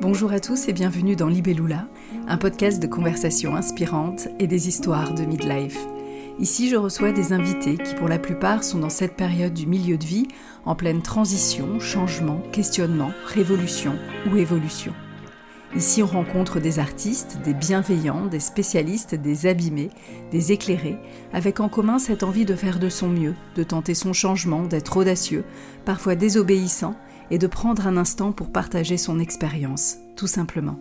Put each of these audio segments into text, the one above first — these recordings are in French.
Bonjour à tous et bienvenue dans Libellula, un podcast de conversations inspirantes et des histoires de midlife. Ici, je reçois des invités qui, pour la plupart, sont dans cette période du milieu de vie, en pleine transition, changement, questionnement, révolution ou évolution. Ici, on rencontre des artistes, des bienveillants, des spécialistes, des abîmés, des éclairés, avec en commun cette envie de faire de son mieux, de tenter son changement, d'être audacieux, parfois désobéissant, et de prendre un instant pour partager son expérience, tout simplement.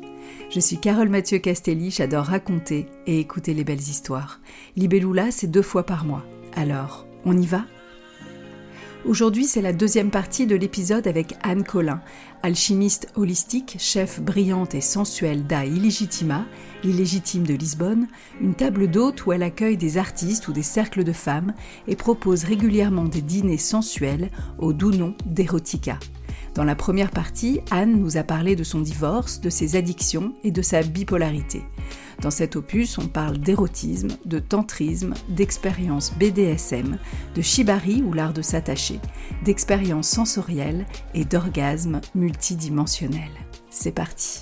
Je suis Carole Mathieu Castelli, j'adore raconter et écouter les belles histoires. Libellula, c'est deux fois par mois. Alors, on y va? Aujourd'hui, c'est la deuxième partie de l'épisode avec Anne Collin, alchimiste holistique, chef brillante et sensuelle d'A Illegitima, l'illégitime de Lisbonne, une table d'hôte où elle accueille des artistes ou des cercles de femmes et propose régulièrement des dîners sensuels au doux nom d'Erotica. Dans la première partie, Anne nous a parlé de son divorce, de ses addictions et de sa bipolarité. Dans cet opus, on parle d'érotisme, de tantrisme, d'expérience BDSM, de shibari ou l'art de s'attacher, d'expériences sensorielles et d'orgasmes multidimensionnels. C'est parti.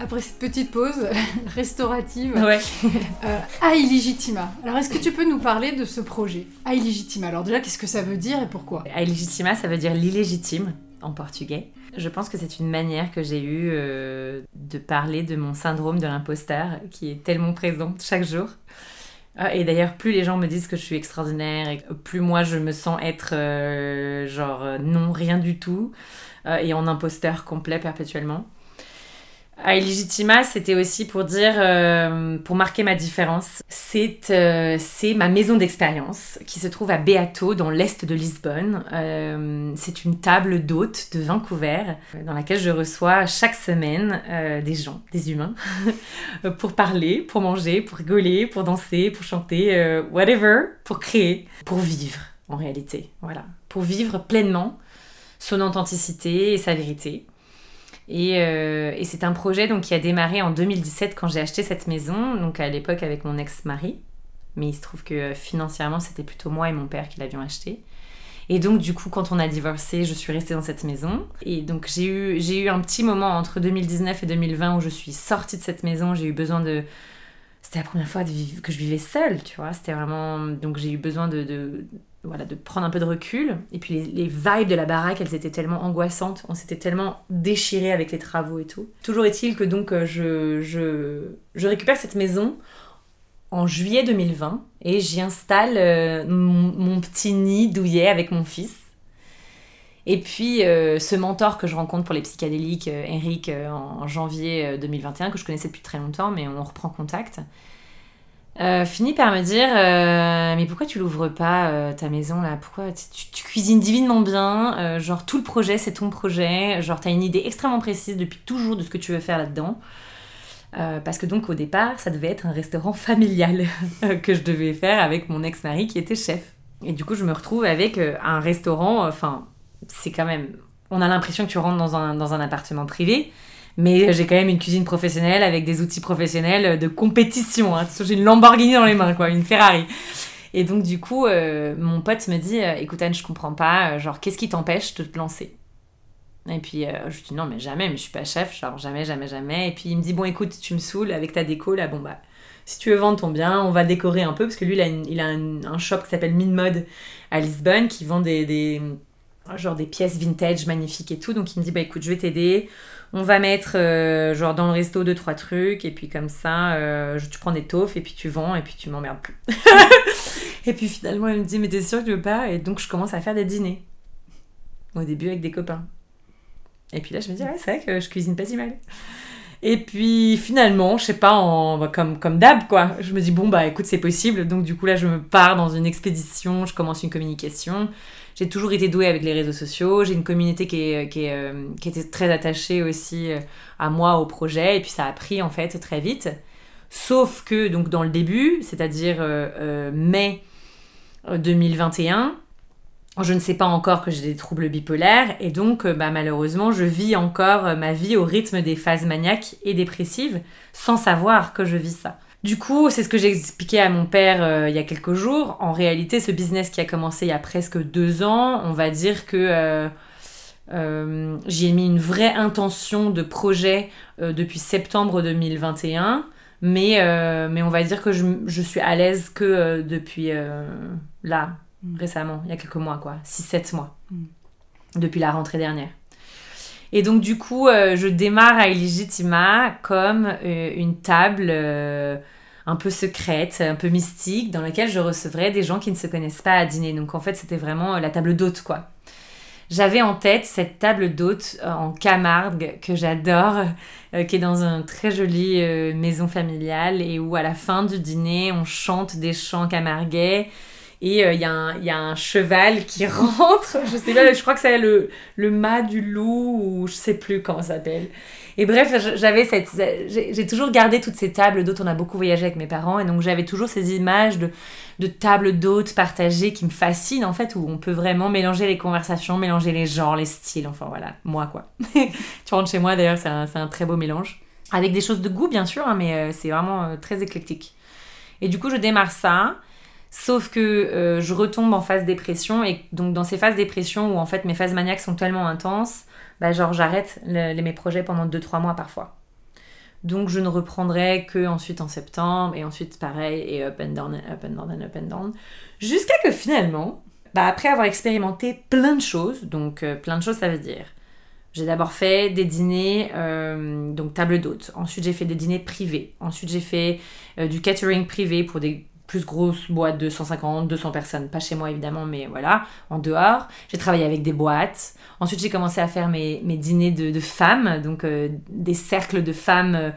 Après cette petite pause restaurative, ouais. euh, Illigitima. Alors, est-ce que tu peux nous parler de ce projet A Illigitima Alors déjà, qu'est-ce que ça veut dire et pourquoi? A Illigitima, ça veut dire l'illégitime en portugais. Je pense que c'est une manière que j'ai eue euh, de parler de mon syndrome de l'imposteur qui est tellement présent chaque jour. Ah, et d'ailleurs, plus les gens me disent que je suis extraordinaire plus moi je me sens être euh, genre euh, non, rien du tout et en imposteur complet perpétuellement. À Illegitima, c'était aussi pour dire, euh, pour marquer ma différence. Euh, c'est ma maison d'expérience qui se trouve à Beato, dans l'est de Lisbonne. Euh, c'est une table d'hôtes de Vancouver dans laquelle je reçois chaque semaine des gens, des humains, pour parler, pour manger, pour rigoler, pour danser, pour chanter, whatever, pour créer, pour vivre en réalité. Voilà, pour vivre pleinement son authenticité et sa vérité. Euh, et, c'est un projet donc, qui a démarré en 2017 quand j'ai acheté cette maison, donc à l'époque avec mon ex-mari. Mais il se trouve que euh, financièrement, c'était plutôt moi et mon père qui l'avions acheté. Et donc, du coup, quand on a divorcé, je suis restée dans cette maison. Et donc, j'ai eu, j'ai eu un petit moment entre 2019 et 2020 où je suis sortie de cette maison. J'ai eu besoin de. C'était la première fois que je vivais seule, tu vois. C'était vraiment. Donc, j'ai eu besoin de voilà, de prendre un peu de recul. Et puis les, vibes de la baraque, elles étaient tellement angoissantes, on s'était tellement déchiré avec les travaux et tout. Toujours est-il que donc euh, je, je, récupère cette maison en juillet 2020 et j'y installe euh, mon, petit nid douillet avec mon fils. Et puis euh, ce mentor que je rencontre pour les psychédéliques, Eric, en janvier 2021, que je connaissais depuis très longtemps, mais on reprend contact. Euh, finit par me dire euh, mais pourquoi tu l'ouvres pas euh, ta maison là? Pourquoi tu, cuisines divinement bien genre tout le projet c'est ton projet genre t'as une idée extrêmement précise depuis toujours de ce que tu veux faire là dedans parce que donc au départ ça devait être un restaurant familial que je devais faire avec mon ex mari qui était chef. Et du coup je me retrouve avec un restaurant enfin c'est quand même on a l'impression que tu rentres dans un, dans un appartement privé mais j'ai quand même une cuisine professionnelle avec des outils professionnels de compétition. Hein. J'ai une Lamborghini dans les mains, quoi, une Ferrari. Et donc, du coup, euh, mon pote me dit euh, Écoute, Anne, je comprends pas, euh, genre, qu'est-ce qui t'empêche de te lancer? Et puis, je lui dis Non, mais jamais, mais je suis pas chef, genre, jamais, jamais, jamais. Et puis, il me dit Bon, écoute, tu me saoules avec ta déco, là, bon, bah, si tu veux vendre ton bien, on va décorer un peu, parce que lui, il a, un, shop qui s'appelle Min Mode à Lisbonne, qui vend des, genre, des pièces vintage magnifiques et tout. Donc, il me dit Bah, écoute, je vais t'aider on va mettre euh, genre dans le resto deux trois trucs et puis comme ça euh, tu prends des taufs et puis tu vends et puis tu m'emmerdes plus. et puis finalement elle me dit mais t'es sûre que tu veux pas? Et donc je commence à faire des dîners. Au début avec des copains. Et puis là je me dis ouais c'est vrai que je cuisine pas si mal. Et puis finalement, je sais pas, en, bah, comme, comme d'hab, quoi. Je me dis, bon, bah écoute, c'est possible. Donc du coup, là, je me pars dans une expédition, je commence une communication j'ai toujours été douée avec les réseaux sociaux. J'ai une communauté qui, est, qui, est, euh, qui était très attachée aussi euh, à moi, au projet. Et puis ça a pris en fait très vite. Sauf que donc dans le début, c'est-à-dire euh, mai 2021, je ne sais pas encore que j'ai des troubles bipolaires et donc bah, malheureusement je vis encore ma vie au rythme des phases maniaques et dépressives sans savoir que je vis ça. Du coup, c'est ce que j'ai expliqué à mon père euh, il y a quelques jours. En réalité, ce business qui a commencé il y a presque deux ans, on va dire que euh, J'y ai mis une vraie intention de projet depuis septembre 2021. Mais, mais on va dire que je, je suis à l'aise que depuis là, mm. récemment, il y a quelques mois, quoi. 6-7 mois. Mm. Depuis la rentrée dernière. Et donc, du coup, euh, je démarre à Illegitima comme euh, une table euh, un peu secrète, un peu mystique, dans laquelle je recevrais des gens qui ne se connaissent pas à dîner. Donc, en fait, c'était vraiment la table d'hôte, quoi. J'avais en tête cette table d'hôte en Camargue que j'adore, qui est dans une très jolie maison familiale et où à la fin du dîner, on chante des chants camarguais et il euh, y, a un cheval qui rentre, je sais pas, je crois que c'est le, le mât du loup, ou je sais plus comment ça s'appelle. Et bref, j'avais cette. J'ai toujours gardé toutes ces tables d'hôtes. On a beaucoup voyagé avec mes parents. Et donc, j'avais toujours ces images de, de tables d'hôtes partagées qui me fascinent, en fait, où on peut vraiment mélanger les conversations, mélanger les genres, les styles. Enfin, voilà, moi, quoi. tu rentres chez moi, d'ailleurs, c'est un, un, très beau mélange. Avec des choses de goût, bien sûr, hein, mais euh, c'est vraiment euh, très éclectique. Et du coup, je démarre ça. Sauf que euh, je retombe en phase dépression et donc dans ces phases dépression où en fait mes phases maniaques sont tellement intenses, bah genre j'arrête mes projets pendant 2-3 mois parfois. Donc je ne reprendrai que ensuite en septembre et ensuite pareil et up and down, up and down, up and down. Jusqu'à que finalement, bah après avoir expérimenté plein de choses, donc euh, plein de choses ça veut dire j'ai d'abord fait des dîners, euh, donc table d'hôte. Ensuite, j'ai fait des dîners privés. Ensuite, j'ai fait du catering privé pour des plus grosse boîte de 150, 200 personnes. Pas chez moi évidemment, mais voilà, en dehors. J'ai travaillé avec des boîtes. Ensuite, j'ai commencé à faire mes, mes dîners de, femmes, donc euh, des cercles de femmes euh,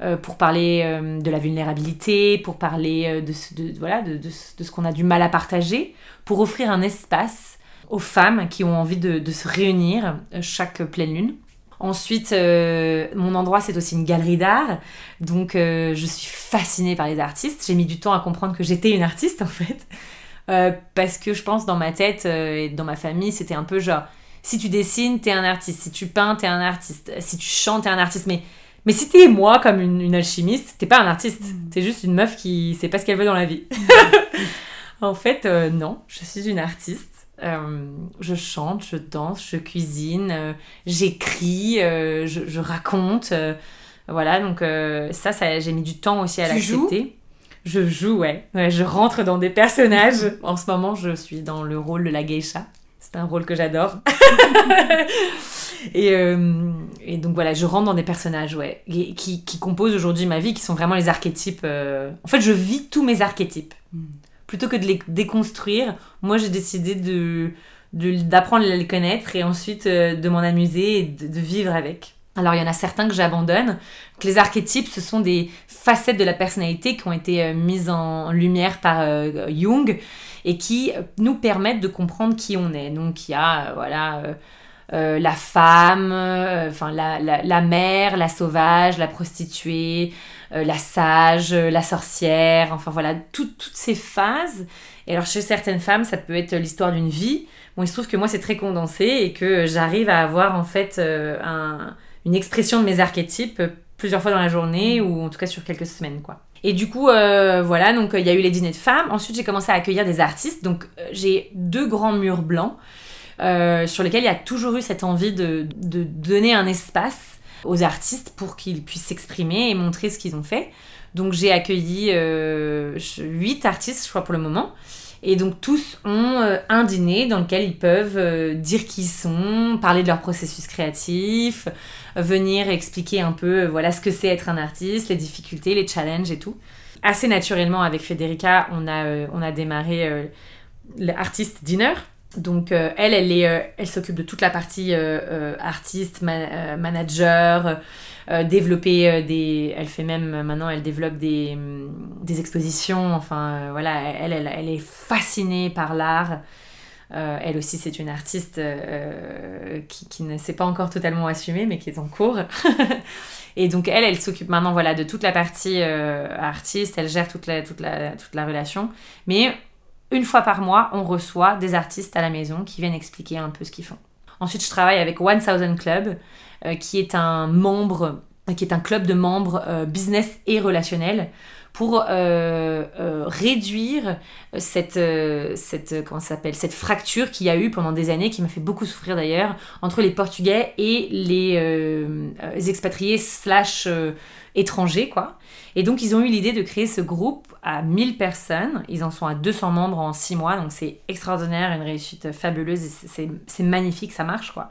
euh, pour parler de la vulnérabilité, pour parler de, de, voilà, de, de, ce qu'on a du mal à partager, pour offrir un espace aux femmes qui ont envie de, se réunir chaque pleine lune. Ensuite, euh, mon endroit, c'est aussi une galerie d'art. Donc, euh, je suis fascinée par les artistes. J'ai mis du temps à comprendre que j'étais une artiste, en fait. Euh, parce que je pense, dans ma tête et dans ma famille, c'était un peu genre, si tu dessines, t'es un artiste. Si tu peins, t'es un artiste. Si tu chantes, t'es un artiste. Mais, mais si t'es moi, comme une, une alchimiste, t'es pas un artiste. Mm. T'es juste une meuf qui sait pas ce qu'elle veut dans la vie. en fait, non, je suis une artiste. Euh, je chante, je danse, je cuisine, euh, j'écris, euh, je, raconte. voilà, donc ça, ça j'ai mis du temps aussi à l'accepter. Je joue, ouais. Je rentre dans des personnages. en ce moment, je suis dans le rôle de la geisha. C'est un rôle que j'adore. et, et, donc voilà, je rentre dans des personnages, ouais, qui, qui composent aujourd'hui ma vie, qui sont vraiment les archétypes. En fait, je vis tous mes archétypes. Hmm plutôt que de les déconstruire, moi j'ai décidé d'apprendre à les connaître et ensuite euh, de m'en amuser et de, vivre avec. Alors il y en a certains que j'abandonne, que les archétypes ce sont des facettes de la personnalité qui ont été euh, mises en lumière par euh, Jung et qui nous permettent de comprendre qui on est. Donc il y a voilà la femme, la, mère, la sauvage, la prostituée, euh, la sage, euh, la sorcière, enfin voilà, toutes ces phases. Et alors chez certaines femmes, ça peut être l'histoire d'une vie. Bon, il se trouve que moi, c'est très condensé et que j'arrive à avoir en fait euh, une expression de mes archétypes plusieurs fois dans la journée ou en tout cas sur quelques semaines, quoi. Et du coup, voilà, donc il y a eu les dîners de femmes. Ensuite, j'ai commencé à accueillir des artistes. Donc, j'ai deux grands murs blancs sur lesquels il y a toujours eu cette envie de donner un espace aux artistes pour qu'ils puissent s'exprimer et montrer ce qu'ils ont fait. Donc j'ai accueilli euh, 8 artistes, je crois, pour le moment. Et donc tous ont euh, un dîner dans lequel ils peuvent euh, dire qui ils sont, parler de leur processus créatif, venir expliquer un peu voilà ce que c'est être un artiste, les difficultés, les challenges et tout. Assez naturellement avec Federica, on a, euh, on a démarré l'artiste dinner donc euh, elle, elle est, euh, elle s'occupe de toute la partie euh, artiste, manager, développer des, elle fait même maintenant, elle développe des, des expositions. Enfin voilà, elle, elle, elle, est fascinée par l'art. elle aussi, c'est une artiste qui, qui, ne s'est pas encore totalement assumée, mais qui est en cours. Et donc elle, elle s'occupe maintenant voilà de toute la partie artiste. Elle gère toute la, toute la, toute la relation. Mais une fois par mois, on reçoit des artistes à la maison qui viennent expliquer un peu ce qu'ils font. Ensuite, je travaille avec One Thousand Club, euh, qui est un membre, qui est un club de membres euh, business et relationnel pour euh, réduire cette, cette, comment s'appelle, cette fracture qu'il y a eu pendant des années, qui m'a fait beaucoup souffrir d'ailleurs, entre les Portugais et les expatriés slash étrangers, quoi. Et donc, ils ont eu l'idée de créer ce groupe à 1000 personnes. Ils en sont à 200 membres en 6 mois, donc c'est extraordinaire, une réussite fabuleuse, c'est magnifique, ça marche, quoi.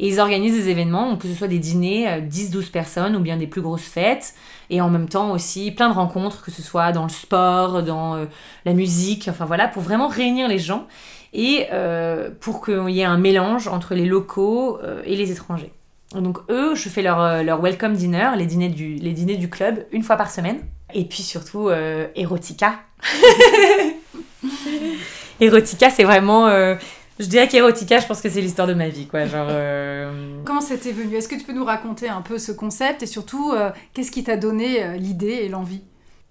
Et ils organisent des événements, que ce soit des dîners, 10-12 euh, personnes, ou bien des plus grosses fêtes, et en même temps aussi plein de rencontres, que ce soit dans le sport, dans euh, la musique, enfin voilà, pour vraiment réunir les gens, et euh, pour qu'il y ait un mélange entre les locaux et les étrangers. Donc eux, je fais leur, leur welcome dinner, les dîners, du, les dîners du club, une fois par semaine. Et puis surtout, Erotica. Erotica, c'est vraiment je dirais qu'Erotica, je pense que c'est l'histoire de ma vie, quoi. Genre. Euh, Comment ça t'est venu Est-ce que tu peux nous raconter un peu ce concept? Et surtout, euh, qu'est-ce qui t'a donné euh, l'idée et l'envie?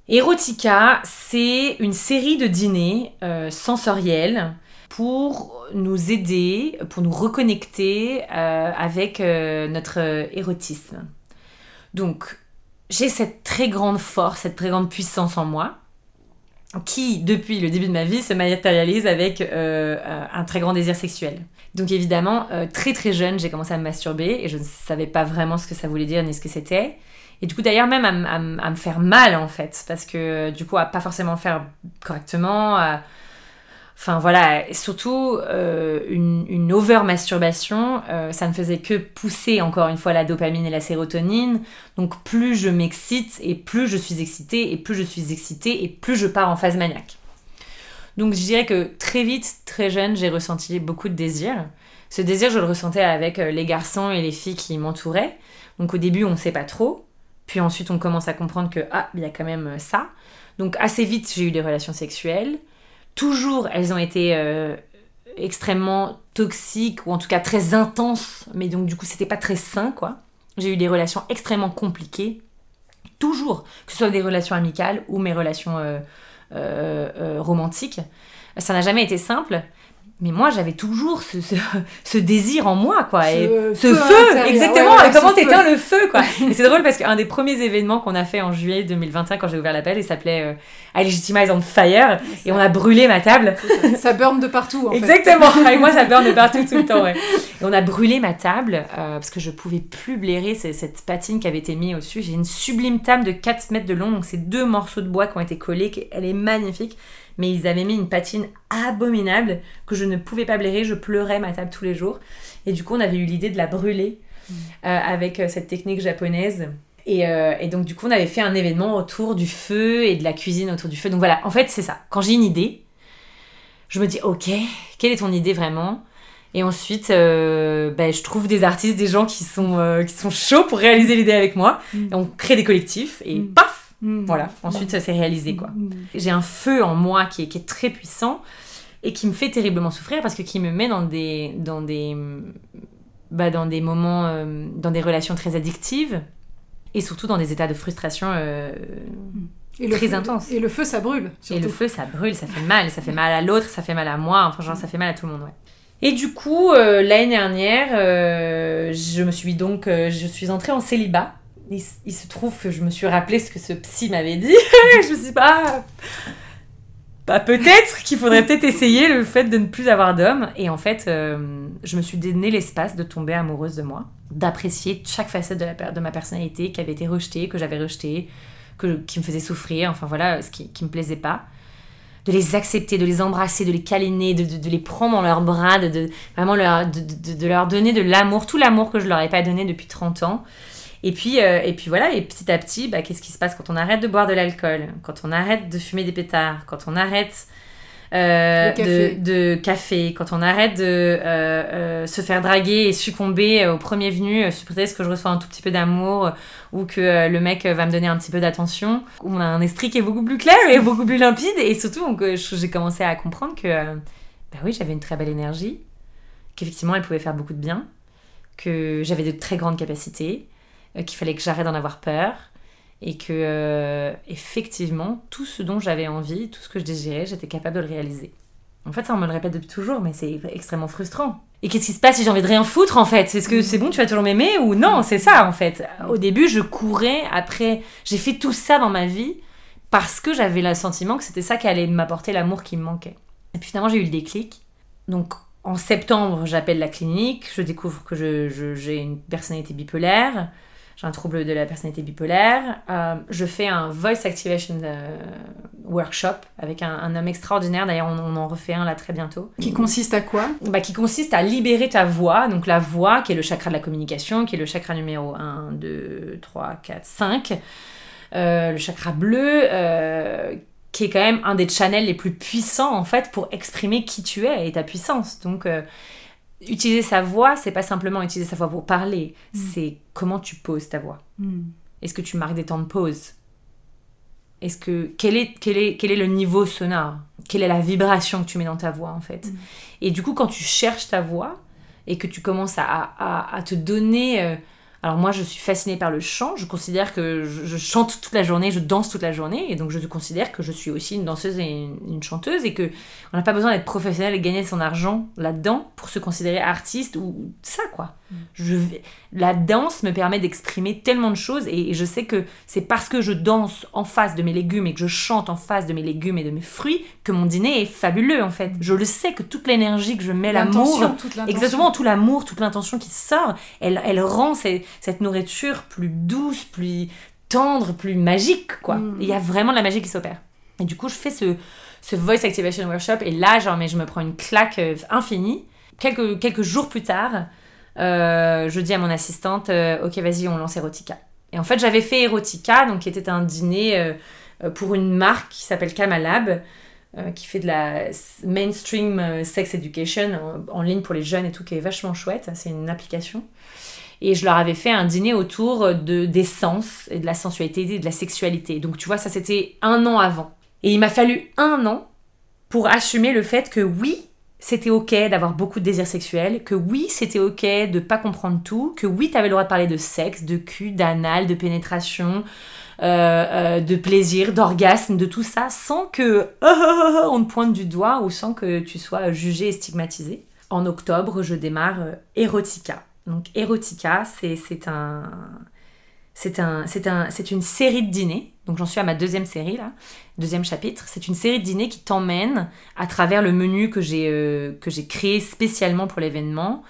Erotica, c'est une série de dîners sensoriels pour nous aider, pour nous reconnecter avec notre érotisme. Donc, j'ai cette très grande force, cette très grande puissance en moi qui, depuis le début de ma vie, se matérialise avec euh, un très grand désir sexuel. Donc évidemment, euh, très très jeune, j'ai commencé à me masturber et je ne savais pas vraiment ce que ça voulait dire ni ce que c'était. Et du coup, d'ailleurs, même à, me faire mal en fait, parce que du coup, à pas forcément faire correctement, Enfin voilà, surtout euh, une, une over-masturbation, euh, ça ne faisait que pousser encore une fois la dopamine et la sérotonine. Donc plus je m'excite et plus je suis excitée et plus je suis excitée et plus je pars en phase maniaque. Donc je dirais que très vite, très jeune, j'ai ressenti beaucoup de désir. Ce désir, je le ressentais avec euh, les garçons et les filles qui m'entouraient. Donc au début, on ne sait pas trop. Puis ensuite, on commence à comprendre que, ah, il y a quand même ça. Donc assez vite, j'ai eu des relations sexuelles toujours, elles ont été euh, extrêmement toxiques ou en tout cas très intenses, mais donc du coup, c'était pas très sain, quoi. J'ai eu des relations extrêmement compliquées, toujours, que ce soit des relations amicales ou mes relations euh, euh, romantiques. Ça n'a jamais été simple, mais moi, j'avais toujours ce, ce, désir en moi, quoi. Ce, et ce feu, exactement. comment t'éteins le feu, quoi. et c'est drôle parce qu'un des premiers événements qu'on a fait en juillet 2021, quand j'ai ouvert l'appel, il s'appelait euh, I Legitimize on Fire. Et on a brûlé ma table. Ça, burn de partout, en Exactement. Avec moi, ça burn de partout tout le temps, ouais. Et on a brûlé ma table euh, parce que je pouvais plus blairer cette patine qui avait été mise au-dessus. J'ai une sublime table de 4 mètres de long. Donc, c'est deux morceaux de bois qui ont été collés. Elle est magnifique mais ils avaient mis une patine abominable que je ne pouvais pas blairer, je pleurais ma table tous les jours. Et du coup, on avait eu l'idée de la brûler mm. euh, avec euh, cette technique japonaise. Euh, et, donc, du coup, on avait fait un événement autour du feu et de la cuisine autour du feu. Donc voilà, en fait, c'est ça. Quand j'ai une idée, je me dis, ok, quelle est ton idée vraiment? Et ensuite, ben, je trouve des artistes, des gens qui sont, qui sont chauds pour réaliser l'idée avec moi. Mm. Et on crée des collectifs et mm. paf, Mm. Voilà, ensuite ça s'est réalisé quoi. Mm. J'ai un feu en moi qui est, qui est, très puissant et qui me fait terriblement souffrir parce que qui me met dans des, dans des, bah, dans des moments, euh, dans des relations très addictives et surtout dans des états de frustration euh, très intenses. Et le feu ça brûle. Et le feu ça brûle, ça fait mal, ça fait mal à l'autre, ça fait mal à moi, enfin genre ça fait mal à tout le monde, ouais. Et du coup, euh, l'année dernière, je me suis donc, je suis entrée en célibat il, se trouve que je me suis rappelé ce que ce psy m'avait dit. je me suis pas bah, peut-être qu'il faudrait peut-être essayer le fait de ne plus avoir d'homme. Et en fait, euh, je me suis donné l'espace de tomber amoureuse de moi, d'apprécier chaque facette de, la, de ma personnalité qui avait été rejetée, que j'avais rejetée, que, qui me faisait souffrir, enfin voilà, ce qui, me plaisait pas. De les accepter, de les embrasser, de les câliner, de, de, les prendre dans leurs bras, de, vraiment leur, de, leur donner de l'amour, tout l'amour que je leur ai pas donné depuis 30 ans. Et puis, euh, et puis voilà, et petit à petit, bah, qu'est-ce qui se passe quand on arrête de boire de l'alcool, quand on arrête de fumer des pétards, quand on arrête euh, De, café, quand on arrête de euh, se faire draguer et succomber au premier venu sous prétexte que je reçois un tout petit peu d'amour ou que le mec va me donner un petit peu d'attention. On a un esprit qui est beaucoup plus clair et beaucoup plus limpide et surtout j'ai commencé à comprendre que bah oui, j'avais une très belle énergie, qu'effectivement elle pouvait faire beaucoup de bien, que j'avais de très grandes capacités qu'il fallait que j'arrête d'en avoir peur et que euh, effectivement tout ce dont j'avais envie, tout ce que je désirais, j'étais capable de le réaliser. En fait, ça on me le répète depuis toujours, mais c'est extrêmement frustrant. Et qu'est-ce qui se passe si j'ai envie de rien foutre en fait? Est-ce que c'est bon, tu vas toujours m'aimer ou non? C'est ça en fait. Au début, je courais après, j'ai fait tout ça dans ma vie parce que j'avais le sentiment que c'était ça qui allait m'apporter l'amour qui me manquait. Et puis finalement, j'ai eu le déclic. Donc en septembre, j'appelle la clinique, je découvre que j'ai une personnalité bipolaire, j'ai un trouble de la personnalité bipolaire. Euh, je fais un voice activation euh, workshop avec un, homme extraordinaire, d'ailleurs on, en refait un là très bientôt. Qui consiste à quoi? Bah, Qui consiste à libérer ta voix, donc la voix qui est le chakra de la communication, qui est le chakra numéro 1, 2, 3, 4, 5. le chakra bleu, euh, qui est quand même un des channels les plus puissants en fait pour exprimer qui tu es et ta puissance. Donc utiliser sa voix, c'est pas simplement utiliser sa voix pour parler, mm. c'est comment tu poses ta voix. Mm. Est-ce que tu marques des temps de pause? Est-ce que quel est, quel est quel est le niveau sonore? Quelle est la vibration que tu mets dans ta voix en fait? Mm. Et du coup quand tu cherches ta voix et que tu commences à, à, à te donner euh, alors moi, je suis fascinée par le chant. Je considère que je, chante toute la journée, je danse toute la journée, et donc je considère que je suis aussi une danseuse et une, chanteuse, et que on n'a pas besoin d'être professionnel et gagner son argent là-dedans pour se considérer artiste ou ça quoi. Mm. La danse me permet d'exprimer tellement de choses, et, je sais que c'est parce que je danse en face de mes légumes et que je chante en face de mes légumes et de mes fruits que mon dîner est fabuleux en fait. Je le sais que toute l'énergie que je mets, l'amour, exactement tout l'amour, toute l'intention qui sort, elle, elle rend ces cette nourriture plus douce, plus tendre, plus magique, quoi. Mm. Il y a vraiment de la magie qui s'opère. Et du coup, je fais ce, ce Voice Activation Workshop, et là, genre, mais je me prends une claque euh, infinie. Quelques, quelques jours plus tard, euh, je dis à mon assistante, euh, ok, vas-y, on lance Erotica. Et en fait, j'avais fait Erotica, donc qui était un dîner pour une marque qui s'appelle Kamalab, qui fait de la mainstream sex education en, en, ligne pour les jeunes et tout, qui est vachement chouette. C'est une application. Et je leur avais fait un dîner autour de, des sens, et de la sensualité et de la sexualité. Donc tu vois, ça c'était un an avant. Et il m'a fallu un an pour assumer le fait que oui, c'était ok d'avoir beaucoup de désirs sexuels, que oui, c'était ok de pas comprendre tout, que oui, t'avais le droit de parler de sexe, de cul, d'anal, de pénétration, euh, euh, de plaisir, d'orgasme, de tout ça, sans que on te pointe du doigt ou sans que tu sois jugé et stigmatisé. En octobre, je démarre euh, Erotica. Donc Erotica, c'est un, c'est un, un, une série de dîners. Donc j'en suis à ma deuxième série là, deuxième chapitre. C'est une série de dîners qui t'emmène à travers le menu que j'ai euh, que j'ai créé spécialement pour l'événement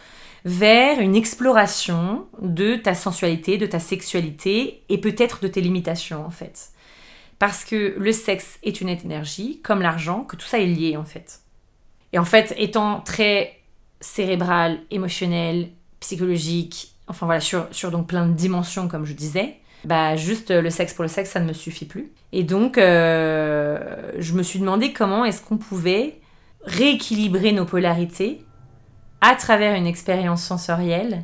vers une exploration de ta sensualité, de ta sexualité et peut-être de tes limitations en fait. Parce que le sexe est une énergie, comme l'argent, que tout ça est lié en fait. Et en fait, étant très cérébral, émotionnel, psychologique, enfin voilà, sur, sur donc plein de dimensions, comme je disais, bah juste le sexe pour le sexe, ça ne me suffit plus. Et donc, euh, je me suis demandé comment est-ce qu'on pouvait rééquilibrer nos polarités à travers une expérience sensorielle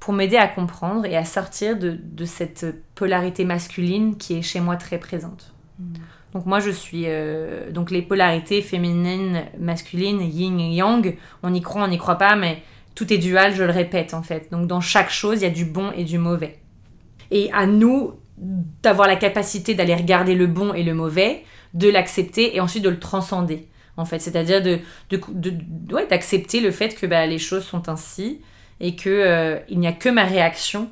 pour m'aider à comprendre et à sortir de, de, cette polarité masculine qui est chez moi très présente. Hmm. Donc moi je suis euh, donc les polarités féminines, masculines, yin et yang, on y croit, on n'y croit pas, mais tout est dual, je le répète en fait. Donc dans chaque chose, il y a du bon et du mauvais. Et à nous d'avoir la capacité d'aller regarder le bon et le mauvais, de l'accepter et ensuite de le transcender en fait. C'est-à-dire de, d'accepter le fait que bah, les choses sont ainsi et que euh, il n'y a que ma réaction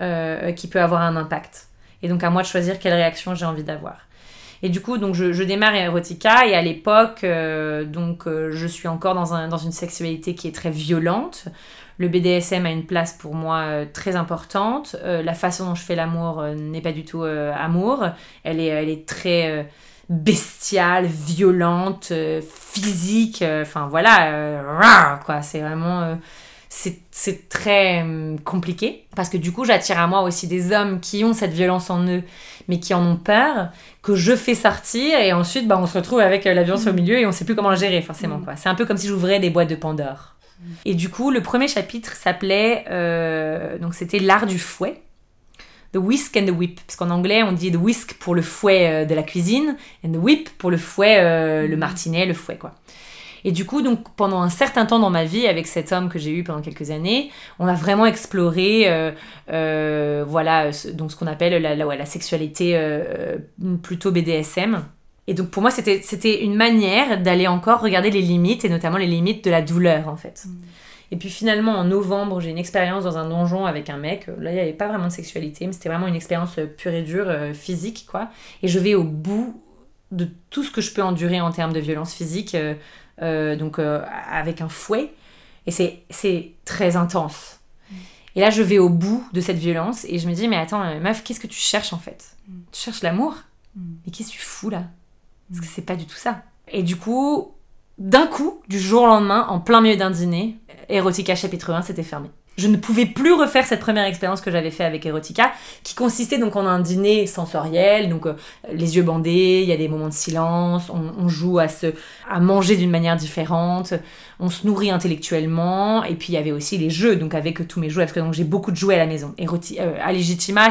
euh, qui peut avoir un impact. Et donc à moi de choisir quelle réaction j'ai envie d'avoir. Et du coup, donc je, démarre Erotica et à l'époque, euh, donc euh, je suis encore dans une sexualité qui est très violente. Le BDSM a une place pour moi euh, très importante. la façon dont je fais l'amour n'est pas du tout amour. Elle est, elle est très bestiale, violente, physique. Enfin voilà, quoi. C'est vraiment c'est très compliqué parce que du coup j'attire à moi aussi des hommes qui ont cette violence en eux mais qui en ont peur que je fais sortir et ensuite bah, on se retrouve avec euh, la violence au mm. milieu et on sait plus comment la gérer forcément. Mm. quoi. C'est un peu comme si j'ouvrais des boîtes de Pandore. Et du coup, le premier chapitre s'appelait, euh, donc c'était l'art du fouet. The whisk and the whip. Parce qu'en anglais, on dit the whisk pour le fouet euh, de la cuisine and the whip pour le fouet, le mm. martinet, le fouet, quoi. Et du coup, donc pendant un certain temps dans ma vie, avec cet homme que j'ai eu pendant quelques années, on a vraiment exploré, euh, euh, voilà, donc ce qu'on appelle la, la, sexualité euh, plutôt BDSM. Et donc pour moi, c'était une manière d'aller encore regarder les limites, et notamment les limites de la douleur, en fait. Mm. Et puis finalement, en novembre, j'ai une expérience dans un donjon avec un mec. Là, il n'y avait pas vraiment de sexualité, mais c'était vraiment une expérience pure et dure, physique, quoi. Et je vais au bout de tout ce que je peux endurer en termes de violence physique, donc avec un fouet. Et c'est très intense. Et là, je vais au bout de cette violence et je me dis, mais attends, meuf, qu'est-ce que tu cherches en fait? Tu cherches l'amour? Mais qu'est-ce que tu fous là? Parce que c'est pas du tout ça. Et du coup, d'un coup, du jour au lendemain, en plein milieu d'un dîner, Erotica chapitre 1 s'était fermé je ne pouvais plus refaire cette première expérience que j'avais fait avec Erotica, qui consistait donc en un dîner sensoriel, donc euh, les yeux bandés, il y a des moments de silence, on, joue à se, à manger d'une manière différente, on se nourrit intellectuellement, et puis il y avait aussi les jeux, donc avec tous mes jouets, parce que donc j'ai beaucoup de jouets à la maison. Eroti euh,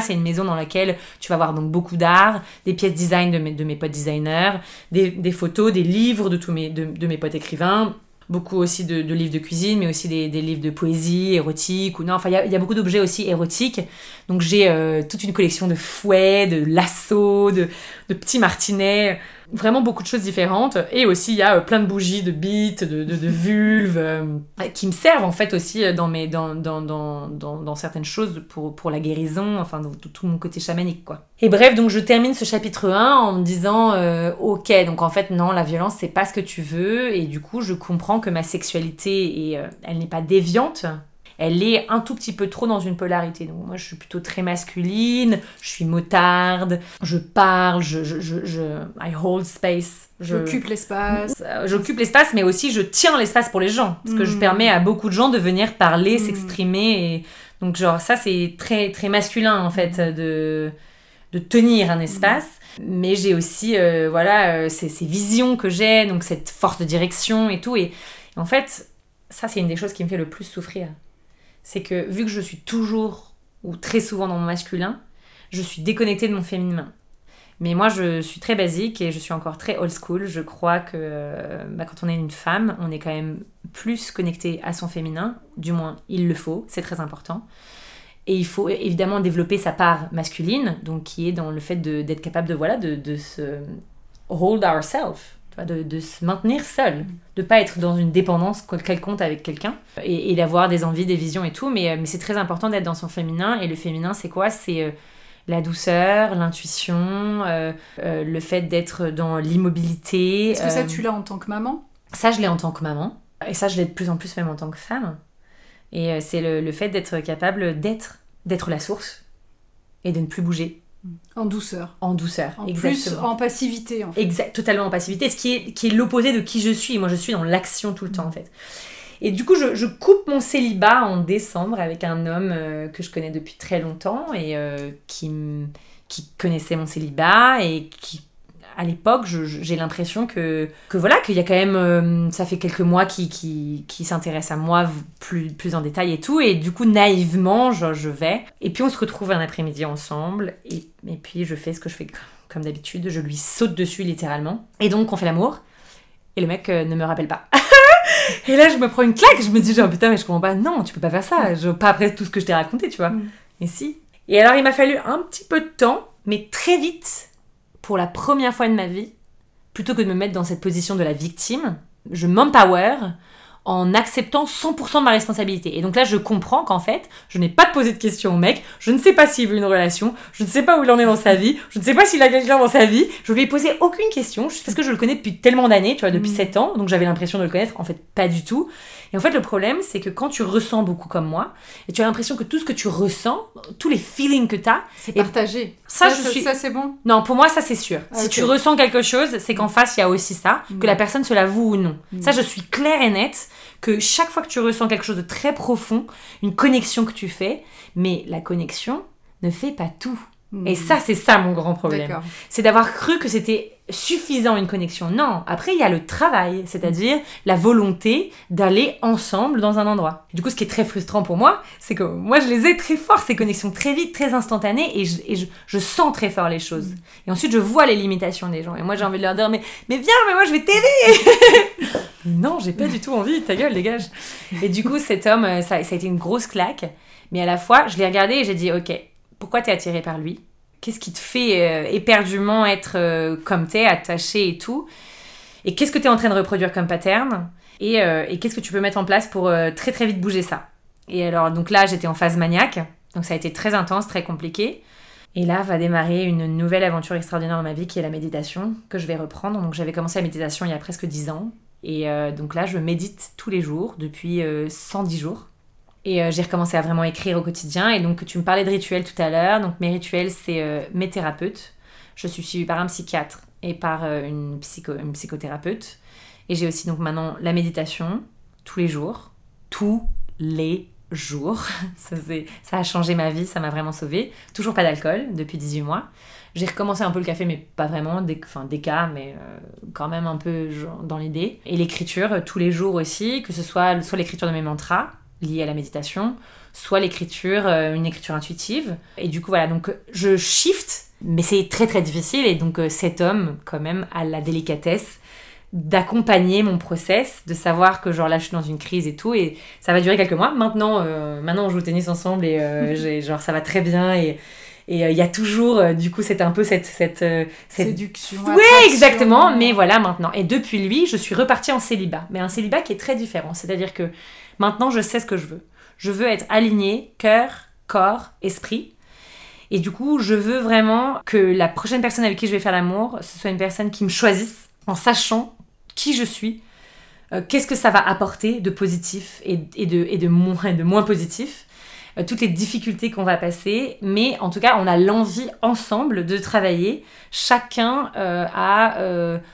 c'est une maison dans laquelle tu vas voir donc beaucoup d'art, des pièces design de mes, de mes potes designers, des, des, photos, des livres de tous mes, de, de mes potes écrivains, beaucoup aussi de, livres de cuisine, mais aussi des, livres de poésie érotique ou non. Enfin, il y, a beaucoup d'objets aussi érotiques. Donc j'ai euh, toute une collection de fouets, de lassos, de, de petits martinets vraiment beaucoup de choses différentes. Et aussi, il y a euh, plein de bougies, de bites, de, vulves, euh, qui me servent en fait aussi euh, dans, mes, dans, dans, dans, dans, certaines choses pour, pour la guérison, enfin, dans tout mon côté chamanique, quoi. Et bref, donc je termine ce chapitre 1 en me disant, ok, donc en fait, non, la violence, c'est pas ce que tu veux. Et du coup, je comprends que ma sexualité, et, elle n'est pas déviante, elle est un tout petit peu trop dans une polarité. Donc moi, je suis plutôt très masculine, je suis motarde, je parle, je, je, je, I hold space. J'occupe l'espace. Euh, j'occupe l'espace, mais aussi je tiens l'espace pour les gens. Parce que je hmm. permets à beaucoup de gens de venir parler, hmm. s'exprimer. Et... Donc genre ça, c'est très, très masculin en fait hmm. de, de tenir un espace. Mais j'ai aussi, euh, voilà, euh, ces, ces, visions que j'ai, donc cette force de direction et tout. Et en fait, ça, c'est une des choses qui me fait le plus souffrir c'est que vu que je suis toujours ou très souvent dans mon masculin, je suis déconnectée de mon féminin. Mais moi, je suis très basique et je suis encore très old school. Je crois que bah, quand on est une femme, on est quand même plus connecté à son féminin. Du moins, il le faut, c'est très important. Et il faut évidemment développer sa part masculine, donc qui est dans le fait d'être capable de, voilà, de se hold ourselves, de, se maintenir seul, de pas être dans une dépendance quelconque avec quelqu'un et, d'avoir des envies, des visions et tout. Mais, euh, mais c'est très important d'être dans son féminin. Et le féminin, c'est quoi? C'est euh, la douceur, l'intuition, euh, le fait d'être dans l'immobilité. Est-ce que ça, tu l'as en tant que maman? Ça, je l'ai en tant que maman. Et ça, je l'ai de plus en plus même en tant que femme. Et c'est le, le fait d'être capable d'être, d'être la source et de ne plus bouger en douceur. En douceur, en Plus en passivité, en fait. Exact, totalement en passivité, ce qui est, qui est l'opposé de qui je suis. Moi, je suis dans l'action tout le temps, en fait. Et du coup, je, coupe mon célibat en décembre avec un homme euh, que je connais depuis très longtemps et euh, qui, qui connaissait mon célibat et qui à l'époque, j'ai l'impression que, que voilà, qu'il y a quand même, euh, ça fait quelques mois qui, qui, s'intéresse à moi plus, plus en détail et tout, et du coup, naïvement, je, je vais. Et puis, on se retrouve un après-midi ensemble, et, et puis, je fais ce que je fais comme d'habitude, je lui saute dessus littéralement. Et donc, on fait l'amour, et le mec euh, ne me rappelle pas. et là, je me prends une claque, je me dis, genre, putain, mais je comprends pas, non, tu peux pas faire ça, je, pas après tout ce que je t'ai raconté, tu vois. Mm. Et si. Et alors, il m'a fallu un petit peu de temps, mais très vite, pour la première fois de ma vie, plutôt que de me mettre dans cette position de la victime, je m'empower en acceptant 100% de ma responsabilité. Et donc là, je comprends qu'en fait, je n'ai pas poser de questions au mec, je ne sais pas s'il veut une relation, je ne sais pas où il en est dans sa vie, je ne sais pas s'il a quelqu'un dans sa vie, je lui ai posé aucune question, parce que je le connais depuis tellement d'années, tu vois, depuis 7 mm. ans, donc j'avais l'impression de le connaître, en fait, pas du tout. Et en fait, le problème, c'est que quand tu ressens beaucoup comme moi, et tu as l'impression que tout ce que tu ressens, tous les feelings que tu as, c'est partagé. Ça, je suis... ça c'est bon Non, pour moi, ça c'est sûr. Ah, si tu ressens quelque chose, c'est qu'en face, il y a aussi ça, que mm. la personne se l'avoue ou non. Mm. Ça, je suis claire et nette que chaque fois que tu ressens quelque chose de très profond, une connexion que tu fais, mais la connexion ne fait pas tout. Et hmm. ça, c'est ça mon grand problème. C'est d'avoir cru que c'était suffisant une connexion. Non, après il y a le travail, c'est-à-dire la volonté d'aller ensemble dans un endroit. Du coup, ce qui est très frustrant pour moi, c'est que moi je les ai très fort, ces connexions très vite, très instantanées, et je, sens très fort les choses. Et ensuite, je vois les limitations des gens. Et moi, j'ai envie de leur dire, mais, mais viens, mais moi je vais t'aider Non, j'ai pas du tout envie, ta gueule, dégage. Et du coup, cet homme, ça, ça a été une grosse claque. Mais à la fois, je l'ai regardé et j'ai dit, ok, pourquoi t'es attiré par lui? Qu'est-ce qui te fait euh, éperdument être euh, comme t'es, attaché et tout? Et qu'est-ce que t'es en train de reproduire comme pattern? Et, et qu'est-ce que tu peux mettre en place pour très très vite bouger ça? Et alors, donc là, j'étais en phase maniaque, donc ça a été très intense, très compliqué. Et là va démarrer une nouvelle aventure extraordinaire dans ma vie qui est la méditation, que je vais reprendre. Donc j'avais commencé la méditation il y a presque 10 ans. Et euh, donc là, je médite tous les jours depuis 110 euh, jours. Et euh, j'ai recommencé à vraiment écrire au quotidien. Et donc tu me parlais de rituels tout à l'heure. Donc mes rituels, c'est mes thérapeutes. Je suis suivie par un psychiatre et par une, psycho une psychothérapeute. Et j'ai aussi donc maintenant la méditation tous les jours. Tous les jours. ça, ça a changé ma vie, ça m'a vraiment sauvée. Toujours pas d'alcool depuis 18 mois. J'ai recommencé un peu le café, mais pas vraiment, des, enfin des cas, mais euh, quand même un peu dans l'idée. Et l'écriture, euh, tous les jours aussi, que ce soit soit l'écriture de mes mantras liés à la méditation, soit l'écriture, euh, une écriture intuitive. Et du coup, voilà, donc je shift, mais c'est très très difficile. Et donc cet homme, quand même, a la délicatesse d'accompagner mon process, de savoir que genre là je suis dans une crise et tout et ça va durer quelques mois. Maintenant, euh, maintenant on joue au tennis ensemble et euh, genre ça va très bien et et euh, il y a toujours du coup c'est un peu cette cette, cette... séduction. Oui exactement. Mais voilà maintenant et depuis lui je suis repartie en célibat, mais un célibat qui est très différent. C'est-à-dire que maintenant je sais ce que je veux. Je veux être alignée cœur, corps, esprit. Et du coup, je veux vraiment que la prochaine personne avec qui je vais faire l'amour, ce soit une personne qui me choisisse en sachant qui je suis, euh, qu'est-ce que ça va apporter de positif et, de, moins, positif, toutes les difficultés qu'on va passer, mais en tout cas, on a l'envie ensemble de travailler, chacun euh, à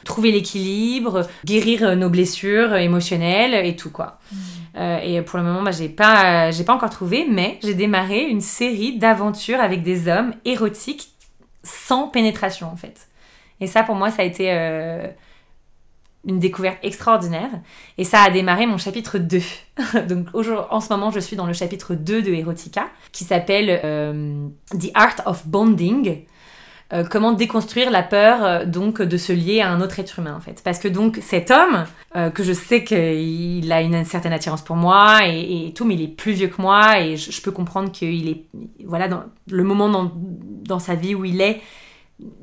trouver l'équilibre, guérir nos blessures émotionnelles et tout quoi. Mmh. et pour le moment, bah, j'ai pas, j'ai pas encore trouvé, mais j'ai démarré une série d'aventures avec des hommes érotiques sans pénétration en fait. Et ça, pour moi, ça a été une découverte extraordinaire. Et ça a démarré mon chapitre 2. Donc en ce moment, je suis dans le chapitre 2 de Erotica, qui s'appelle euh, The Art of Bonding. Euh, comment déconstruire la peur euh, donc de se lier à un autre être humain en fait parce que donc cet homme que je sais qu'il a une, certaine attirance pour moi et, tout mais il est plus vieux que moi et je, peux comprendre qu'il est voilà dans le moment dans, dans sa vie où il est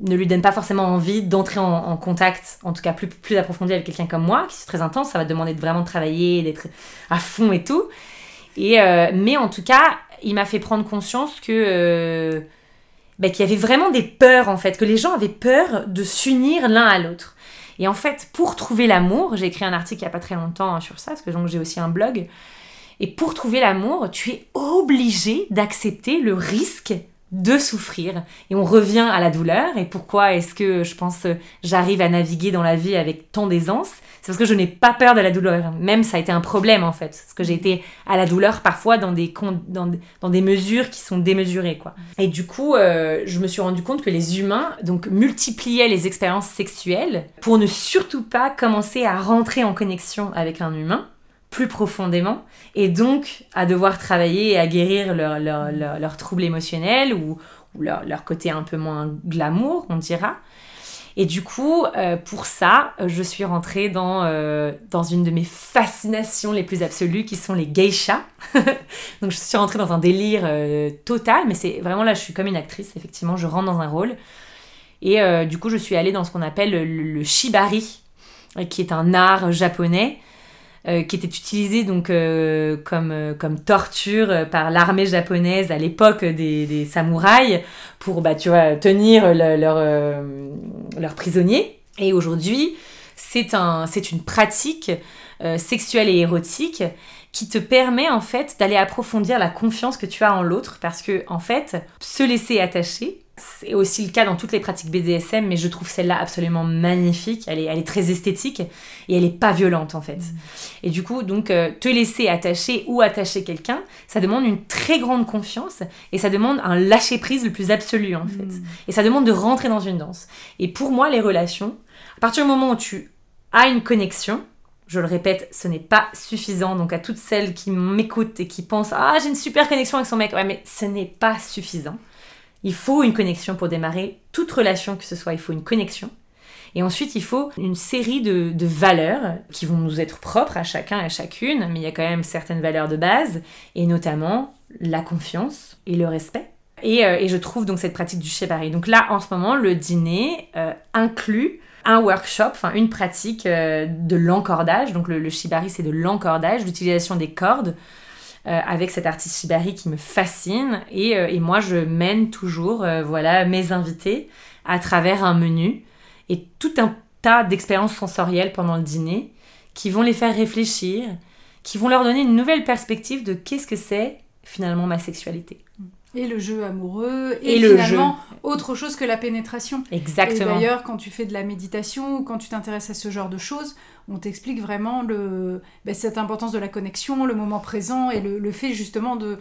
ne lui donne pas forcément envie d'entrer en, contact, en tout cas plus, plus approfondi avec quelqu'un comme moi, qui est très intense, ça va demander de vraiment travailler, d'être à fond et tout. Et, euh, mais en tout cas, il m'a fait prendre conscience que euh, bah, qu'il y avait vraiment des peurs en fait, que les gens avaient peur de s'unir l'un à l'autre. Et en fait, pour trouver l'amour, j'ai écrit un article il n'y a pas très longtemps hein, sur ça, parce que j'ai aussi un blog. Et pour trouver l'amour, tu es obligé d'accepter le risque de souffrir. Et on revient à la douleur. Et pourquoi est-ce que je pense j'arrive à naviguer dans la vie avec tant d'aisance? C'est parce que je n'ai pas peur de la douleur. Même ça a été un problème en fait. Parce que j'ai été à la douleur parfois dans des, dans, dans des mesures qui sont démesurées. quoi. Et du coup, euh, je me suis rendu compte que les humains donc multipliaient les expériences sexuelles pour ne surtout pas commencer à rentrer en connexion avec un humain plus profondément et donc à devoir travailler et à guérir leurs leur, leur, troubles émotionnels ou, leur, leur, côté un peu moins glamour, on dira. Et du coup, euh, pour ça, je suis rentrée dans, euh, dans une de mes fascinations les plus absolues qui sont les geishas. donc je suis rentrée dans un délire euh, total, mais c'est vraiment là, je suis comme une actrice, effectivement, je rentre dans un rôle. Et du coup, je suis allée dans ce qu'on appelle le shibari, qui est un art japonais euh, qui était utilisé donc euh, comme, euh, comme torture par l'armée japonaise à l'époque des, des, samouraïs pour bah, tu vois, tenir leurs leur, prisonniers. Et aujourd'hui, c'est un, une pratique sexuelle et érotique qui te permet en fait d'aller approfondir la confiance que tu as en l'autre parce que en fait se laisser attacher c'est aussi le cas dans toutes les pratiques BDSM, mais je trouve celle-là absolument magnifique. Elle est, elle est très esthétique et elle est pas violente en fait. Mm. Et du coup, donc euh, te laisser attacher ou attacher quelqu'un, ça demande une très grande confiance et ça demande un lâcher prise le plus absolu en fait. Mm. Et ça demande de rentrer dans une danse. Et pour moi, les relations, à partir du moment où tu as une connexion, je le répète, ce n'est pas suffisant. Donc à toutes celles qui m'écoutent et qui pensent ah j'ai une super connexion avec son mec, ouais mais ce n'est pas suffisant. Il faut une connexion pour démarrer toute relation que ce soit, il faut une connexion. Et ensuite, il faut une série de, valeurs qui vont nous être propres à chacun et à chacune, mais il y a quand même certaines valeurs de base, et notamment la confiance et le respect. Et, et, je trouve donc cette pratique du shibari. Donc là, en ce moment, le dîner inclut un workshop, enfin une pratique de l'encordage. Donc le, le shibari, c'est de l'encordage, l'utilisation des cordes euh, avec cet artiste Shibari qui me fascine. Et, euh, et moi, je mène toujours euh, voilà, mes invités à travers un menu et tout un tas d'expériences sensorielles pendant le dîner qui vont les faire réfléchir, qui vont leur donner une nouvelle perspective de qu'est-ce que c'est finalement ma sexualité. Et le jeu amoureux, et, et finalement autre chose que la pénétration. Exactement. D'ailleurs, quand tu fais de la méditation ou quand tu t'intéresses à ce genre de choses, on t'explique vraiment le, ben, cette importance de la connexion, le moment présent et le, fait justement de...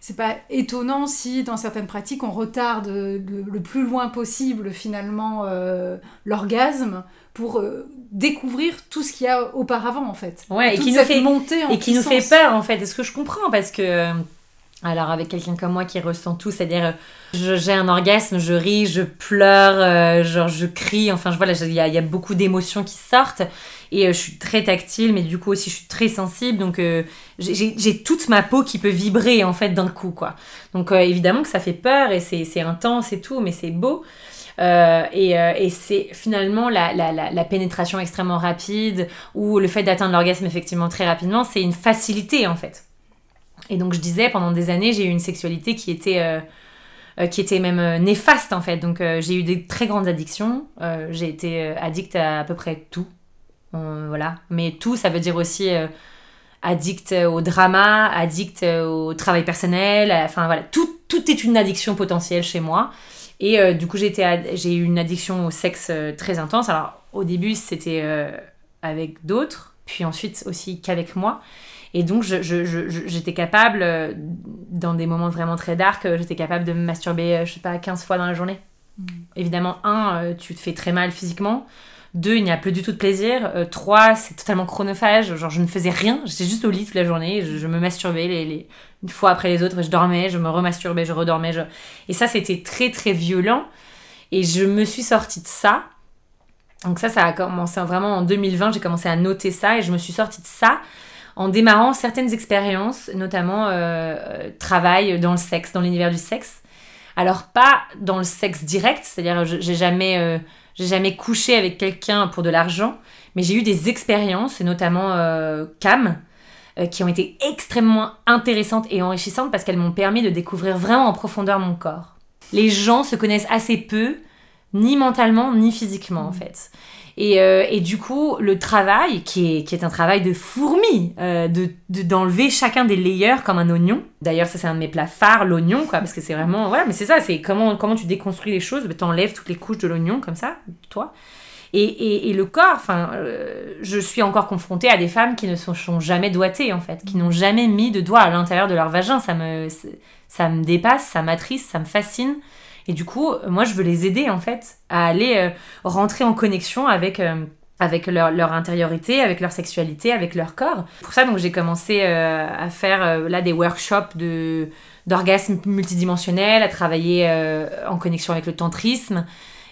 C'est pas étonnant si dans certaines pratiques on retarde le, plus loin possible finalement euh, l'orgasme pour euh, découvrir tout ce qu'il y a auparavant en fait. Ouais, et qui nous fait monter et qui nous fait peur en fait. Est-ce que je comprends? Parce que alors avec quelqu'un comme moi qui ressent tout, c'est-à-dire j'ai un orgasme, je ris, je pleure, euh, genre je crie, enfin voilà, il y, a beaucoup d'émotions qui sortent et euh, je suis très tactile, mais du coup aussi je suis très sensible, donc euh, j'ai toute ma peau qui peut vibrer en fait d'un coup quoi. Donc évidemment que ça fait peur et c'est intense et tout, mais c'est beau. et, c'est finalement la, pénétration extrêmement rapide ou le fait d'atteindre l'orgasme effectivement très rapidement, c'est une facilité en fait. Et donc je disais, pendant des années, j'ai eu une sexualité qui était, euh, euh, qui était même euh, néfaste en fait. Donc j'ai eu des très grandes addictions. j'ai été addict à à peu près tout. Voilà. Mais tout, ça veut dire aussi addict au drama, addict au travail personnel. Enfin voilà, tout, tout est une addiction potentielle chez moi. Et du coup, j'ai eu une addiction au sexe très intense. Alors au début, c'était avec d'autres, puis ensuite aussi qu'avec moi. Et donc, j'étais capable, euh, dans des moments vraiment très dark, euh, j'étais capable de me masturber, euh, je sais pas, 15 fois dans la journée. Mm. Évidemment, un, tu te fais très mal physiquement. Deux, il n'y a plus du tout de plaisir. trois, c'est totalement chronophage. Genre, je ne faisais rien. J'étais juste au lit toute la journée. Je, me masturbais les, une fois après les autres. Je dormais, je me remasturbais, je redormais. Je... Et ça, c'était très, très violent. Et je me suis sortie de ça. Donc ça, ça a commencé vraiment en 2020. J'ai commencé à noter ça et je me suis sortie de ça en démarrant certaines expériences, notamment euh, euh, travail dans le sexe, dans l'univers du sexe. Alors pas dans le sexe direct, c'est-à-dire j'ai jamais, euh, j'ai jamais couché avec quelqu'un pour de l'argent, mais j'ai eu des expériences, notamment Cam, qui ont été extrêmement intéressantes et enrichissantes parce qu'elles m'ont permis de découvrir vraiment en profondeur mon corps. Les gens se connaissent assez peu, ni mentalement, ni physiquement en fait. Euh, et, du coup, le travail, qui est, qui est un travail de fourmi, euh, de d'enlever chacun des layers comme un oignon. D'ailleurs, ça c'est un de mes plats phares, l'oignon, quoi, parce que c'est vraiment, voilà, mais c'est ça, c'est comment, comment tu déconstruis les choses, tu enlèves toutes les couches de l'oignon comme ça, toi. Et, et, le corps, enfin, euh, je suis encore confrontée à des femmes qui ne sont, jamais doigtées, en fait, qui n'ont jamais mis de doigts à l'intérieur de leur vagin. Ça me, ça me dépasse, ça m'attriste, ça me fascine. Et du coup, moi, je veux les aider en fait à aller euh, rentrer en connexion avec euh, avec leur, leur, intériorité, avec leur sexualité, avec leur corps. Pour ça, donc, j'ai commencé euh, à faire là des workshops de d'orgasme multidimensionnel, à travailler en connexion avec le tantrisme.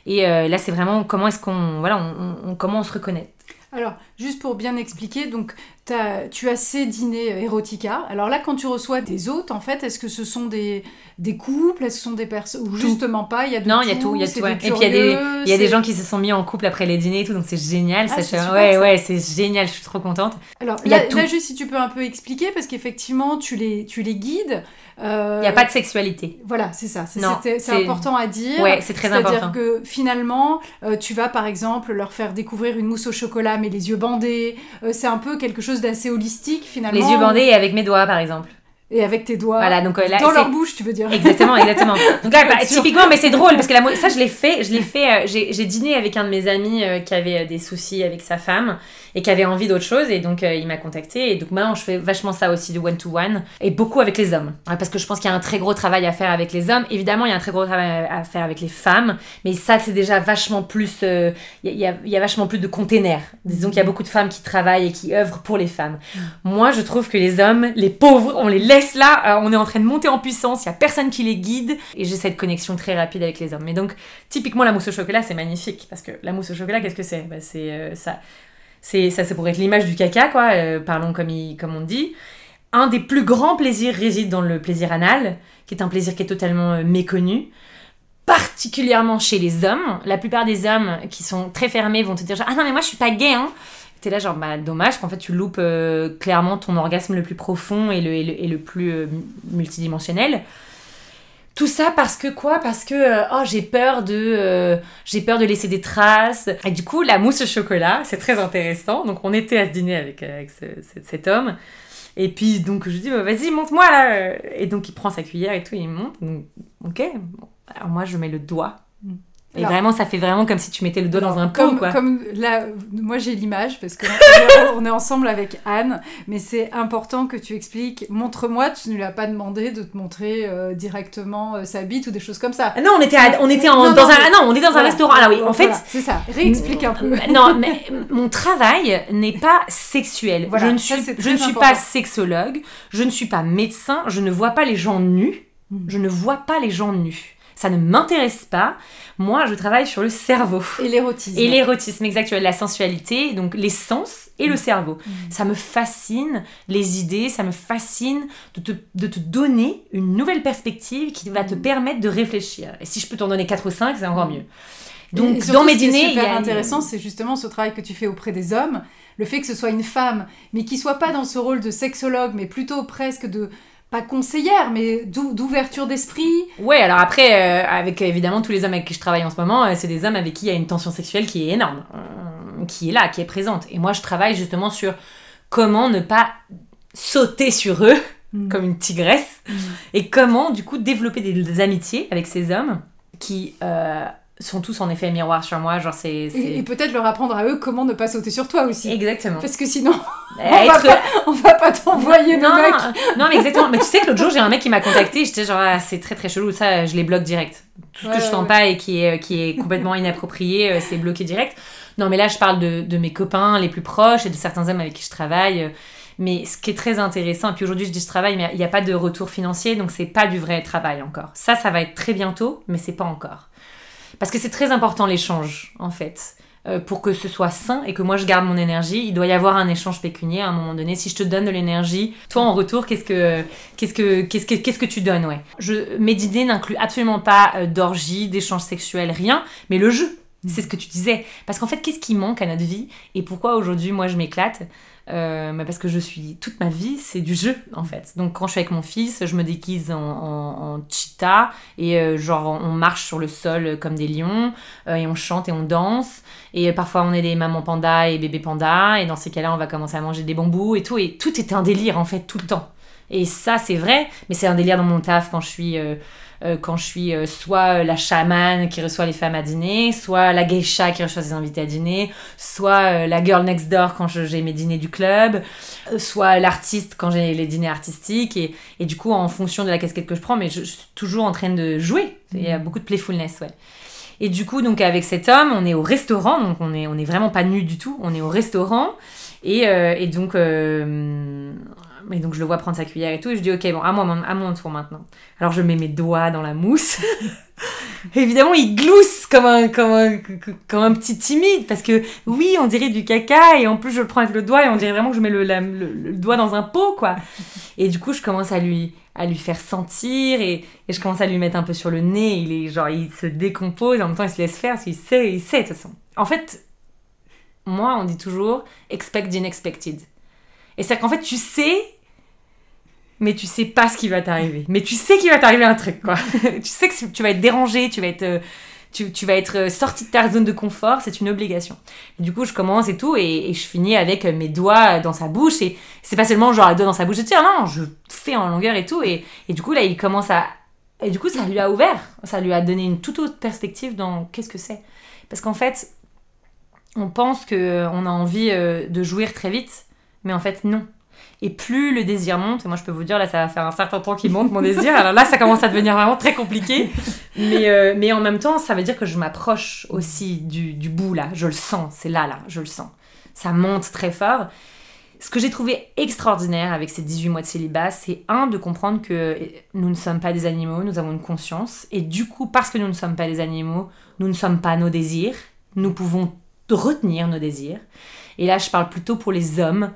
Et là, c'est vraiment comment est-ce qu'on voilà, on, comment on se reconnaît. Alors, juste pour bien expliquer, donc as, tu as ces dîners erotica. Alors là, quand tu reçois des hôtes, en fait, est-ce que ce sont des, des couples? Est-ce que ce sont des personnes Ou justement pas Il y a Non, il y a tout. Y a tout Et puis il y, a des, y a des gens qui se sont mis en couple après les dîners et tout, donc c'est génial. Ah, ça ouais, ouais, c'est génial. Je suis trop contente. Alors là, juste si tu peux un peu expliquer, parce qu'effectivement, tu les, tu les guides. Euh, il n'y a pas de sexualité. Voilà, c'est ça. C'est important à dire. Ouais, c'est très important. C'est-à-dire que finalement, euh, tu vas par exemple leur faire découvrir une mousse au chocolat, mais les yeux bandés. Euh, c'est un peu quelque chose d'assez holistique finalement. Les yeux bandés et avec mes doigts par exemple. Et avec tes doigts voilà, donc, là, dans leur bouche tu veux dire. Exactement exactement. Donc là bah, typiquement mais c'est drôle parce que la, ça je l'ai fait je l'ai fait j'ai dîné avec un de mes amis qui avait des soucis avec sa femme et qui avait envie d'autre chose. Et donc, euh, il m'a contacté. Et donc, maintenant, je fais vachement ça aussi, du one-to-one. et beaucoup avec les hommes. Parce que je pense qu'il y a un très gros travail à faire avec les hommes. Évidemment, il y a un très gros travail à faire avec les femmes. Mais ça, c'est déjà vachement plus. Euh, il y, a, y, a, vachement plus de containers. Disons qu'il y a beaucoup de femmes qui travaillent et qui œuvrent pour les femmes. Moi, je trouve que les hommes, les pauvres, on les laisse là. Euh, on est en train de monter en puissance. Il y a personne qui les guide. Et j'ai cette connexion très rapide avec les hommes. Mais donc, typiquement, la mousse au chocolat, c'est magnifique. Parce que la mousse au chocolat, qu'est-ce que c'est? Bah, C'est ça c'est ça c'est pour être l'image du caca quoi euh, parlons comme comme on dit un des plus grands plaisirs réside dans le plaisir anal, qui est un plaisir qui est totalement euh, méconnu, particulièrement chez les hommes. La plupart des hommes qui sont très fermés vont te dire genre, ah non mais moi je suis pas gay hein. T'es là genre bah dommage qu'en fait tu loupes euh, clairement ton orgasme le plus profond et le, et le, plus multidimensionnel. Tout ça parce que quoi? Parce que euh, oh j'ai peur de euh, j'ai peur de laisser des traces. Et du coup la mousse au chocolat c'est très intéressant. Donc on était à ce dîner avec, euh, avec ce- ce- cet homme. Et puis donc je lui dis bah, vas-y monte-moi. Et donc il prend sa cuillère et tout il monte. Donc, ok. Alors moi je mets le doigt. Et vraiment ça fait vraiment comme si tu mettais le doigt dans un pot comme, quoi. comme là, moi j'ai l'image parce que on est ensemble avec Anne, mais c'est important que tu expliques. Montre-moi, tu ne lui as pas demandé de te montrer euh, directement euh, sa bite ou des choses comme ça. Ah non on était à- on était en- Non, dans un ah non on était dans un restaurant. Alors oui en fait c'est ça. Réexplique un peu. Non, mais mon travail n'est pas sexuel. Voilà, je ne suis, je ne pas sexologue, je ne suis pas médecin, je ne vois pas les gens nus. Mm. Je ne vois pas les gens nus. Ça ne m'intéresse pas. Moi, je travaille sur le cerveau. Et l'érotisme. Et l'érotisme, exact, la sensualité, donc les sens et le cerveau. Mm. Ça me fascine, les idées, ça me fascine de te, de te donner une nouvelle perspective qui va te Mm. permettre de réfléchir. Et si je peux t'en donner 4 ou 5, c'est encore mieux. Donc, surtout, dans mes ce qui est dîners, y super a intéressant, c'est justement ce travail que tu fais auprès des hommes, le fait que ce soit une femme, mais qui soit pas dans ce rôle de sexologue, mais plutôt presque de pas conseillère, mais d'ou- d'ouverture d'esprit. Ouais, alors après, euh, avec évidemment tous les hommes avec qui je travaille en ce moment, euh, c'est des hommes avec qui il y a une tension sexuelle qui est énorme, euh, qui est là, qui est présente. Et moi, je travaille justement sur comment ne pas sauter sur eux comme une tigresse Mm. et comment, du coup, développer des, des amitiés avec ces hommes qui sont tous en effet miroir sur moi. Genre, c'est. Et, c'est- et peut-être leur apprendre à eux comment ne pas sauter sur toi aussi. Exactement. Parce que sinon, Euh, on va pas, on va pas t'envoyer non, le mec. non, mais exactement. Mais tu sais que l'autre jour, j'ai un mec qui m'a contacté. J'étais genre, ah, c'est très très chelou. Ça, je les bloque direct. Tout ce Ouais, que je sens ouais. pas et qui est, qui est complètement inapproprié, euh, c'est bloqué direct. Non, mais là, je parle de, de mes copains les plus proches et de certains hommes avec qui je travaille. euh, Mais ce qui est très intéressant, et puis aujourd'hui je dis je travaille, mais il n'y a pas de retour financier, donc c'est pas du vrai travail encore. Ça, ça va être très bientôt, mais c'est pas encore. Parce que c'est très important l'échange, en fait. Euh, pour que ce soit sain et que moi je garde mon énergie, il doit y avoir un échange pécunier à un moment donné. Si je te donne de l'énergie, toi en retour, qu'est-ce que qu'est-ce que qu'est-ce que qu'est-ce que tu donnes, ouais? Je mes dîners n'incluent absolument pas euh, d'orgie, d'échange sexuel, rien, mais le jeu. C'est ce que tu disais. Parce qu'en fait, qu'est-ce qui manque à notre vie et pourquoi aujourd'hui moi je m'éclate? Euh, parce que je suis toute ma vie c'est du jeu en fait. Donc quand je suis avec mon fils je me déguise en, en, en cheetah et euh, genre on marche sur le sol comme des lions euh, et on chante et on danse. Et euh, parfois on est des mamans pandas et bébés pandas et dans ces cas-là on va commencer à manger des bambous et tout. Et tout est un délire en fait tout le temps. Et ça c'est vrai mais c'est un délire dans mon taf quand je suis euh, euh, quand je suis euh, soit la chamane qui reçoit les femmes à dîner, soit la geisha qui reçoit ses invités à dîner, soit euh, la girl next door quand je- j'ai mes dîners du club, euh, soit l'artiste quand j'ai les dîners artistiques. Et, et du coup, en fonction de la casquette que je prends, mais je, je suis toujours en train de jouer. Il y a beaucoup de playfulness, ouais. Et du coup, donc avec cet homme, on est au restaurant, donc on est, on est vraiment pas nus du tout, on est au restaurant. Et, euh, et donc, euh, mais donc je le vois prendre sa cuillère et tout, et je dis ok, bon, à mon, à mon tour maintenant. Alors je mets mes doigts dans la mousse. Évidemment, il glousse comme un, comme, un, comme un petit timide, parce que oui, on dirait du caca, et en plus je le prends avec le doigt, et on dirait vraiment que je mets le, le- doigt dans un pot, quoi. Et du coup, je commence à lui, à lui faire sentir, et, et je commence à lui mettre un peu sur le nez, il est genre, il se décompose, et en même temps il se laisse faire, parce qu'il sait, il sait de toute façon. En fait, moi, on dit toujours expect the unexpected. Et c'est qu'en fait, tu sais, mais tu sais pas ce qui va t'arriver. Mais tu sais qu'il va t'arriver un truc, quoi. tu sais que tu vas être dérangé, tu vas être, euh, tu, vas être euh, sorti de ta zone de confort, c'est une obligation. Et du coup, je commence et tout, et, je finis avec mes doigts dans sa bouche, et c'est pas seulement genre les doigts dans sa bouche, je tire, non, je fais en longueur et tout, et, et du coup, là, il commence à. Et du coup, ça lui a ouvert, ça lui a donné une toute autre perspective dans qu'est-ce que c'est. Parce qu'en fait, on pense que on a envie euh, de jouir très vite, mais en fait, non. Et plus le désir monte, et moi je peux vous dire, là ça va faire un certain temps qu'il monte mon désir, alors là ça commence à devenir vraiment très compliqué. Mais, euh, mais en même temps, ça veut dire que je m'approche aussi du, du bout là, je le sens, c'est là, là, je le sens. Ça monte très fort. Ce que j'ai trouvé extraordinaire avec ces 18 mois de célibat, c'est un, de comprendre que nous ne sommes pas des animaux, nous avons une conscience. Et du coup, parce que nous ne sommes pas des animaux, nous ne sommes pas nos désirs. Nous pouvons retenir nos désirs. Et là, je parle plutôt pour les hommes.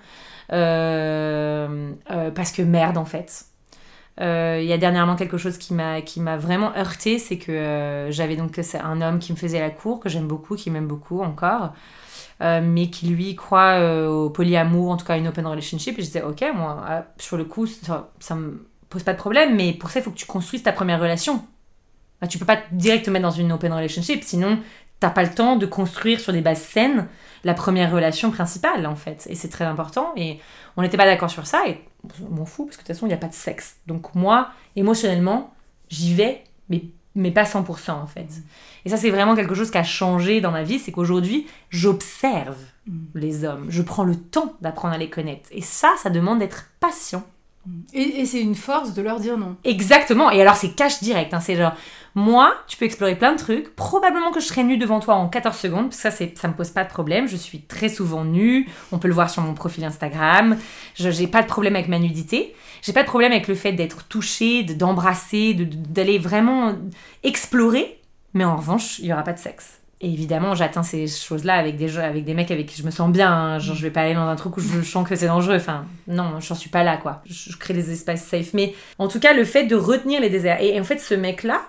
Euh, euh, parce que merde en fait. Euh, Il y a dernièrement quelque chose qui m'a qui m'a vraiment heurté, c'est que j'avais donc un homme qui me faisait la cour que j'aime beaucoup, qui m'aime beaucoup encore, mais qui lui croit au polyamour, en tout cas une open relationship. Et je disais ok moi ah, sur le coup ça, ça me pose pas de problème, mais pour ça il faut que tu construises ta première relation. Bah, tu peux pas direct te mettre dans une open relationship, sinon t'as pas le temps de construire sur des bases saines la première relation principale en fait. Et c'est très important. Et on n'était pas d'accord sur ça. Et on m'en fout parce que de toute façon il n'y a pas de sexe. Donc moi, émotionnellement, j'y vais, mais, mais pas 100% en fait. Et ça c'est vraiment quelque chose qui a changé dans ma vie. C'est qu'aujourd'hui, j'observe les hommes. Je prends le temps d'apprendre à les connaître. Et ça, ça demande d'être patient. Et, et c'est une force de leur dire non. Exactement. Et alors, c'est cash direct. hein. C'est genre, moi, tu peux explorer plein de trucs. Probablement que je serai nue devant toi en 14 secondes. Ça, ça me pose pas de problème. Je suis très souvent nue. On peut le voir sur mon profil Instagram. Je j'ai pas de problème avec ma nudité. J'ai pas de problème avec le fait d'être touchée, de- d'embrasser, de- de- d'aller vraiment explorer. Mais en revanche, il y aura pas de sexe. Et évidemment, j'atteins ces choses-là avec des, avec des mecs avec qui je me sens bien. hein. Genre, je vais pas aller dans un truc où je sens que c'est dangereux. Enfin, non, j'en suis pas là, quoi. Je, je crée des espaces safe. Mais en tout cas, le fait de retenir les déserts. Et, en fait, ce mec-là,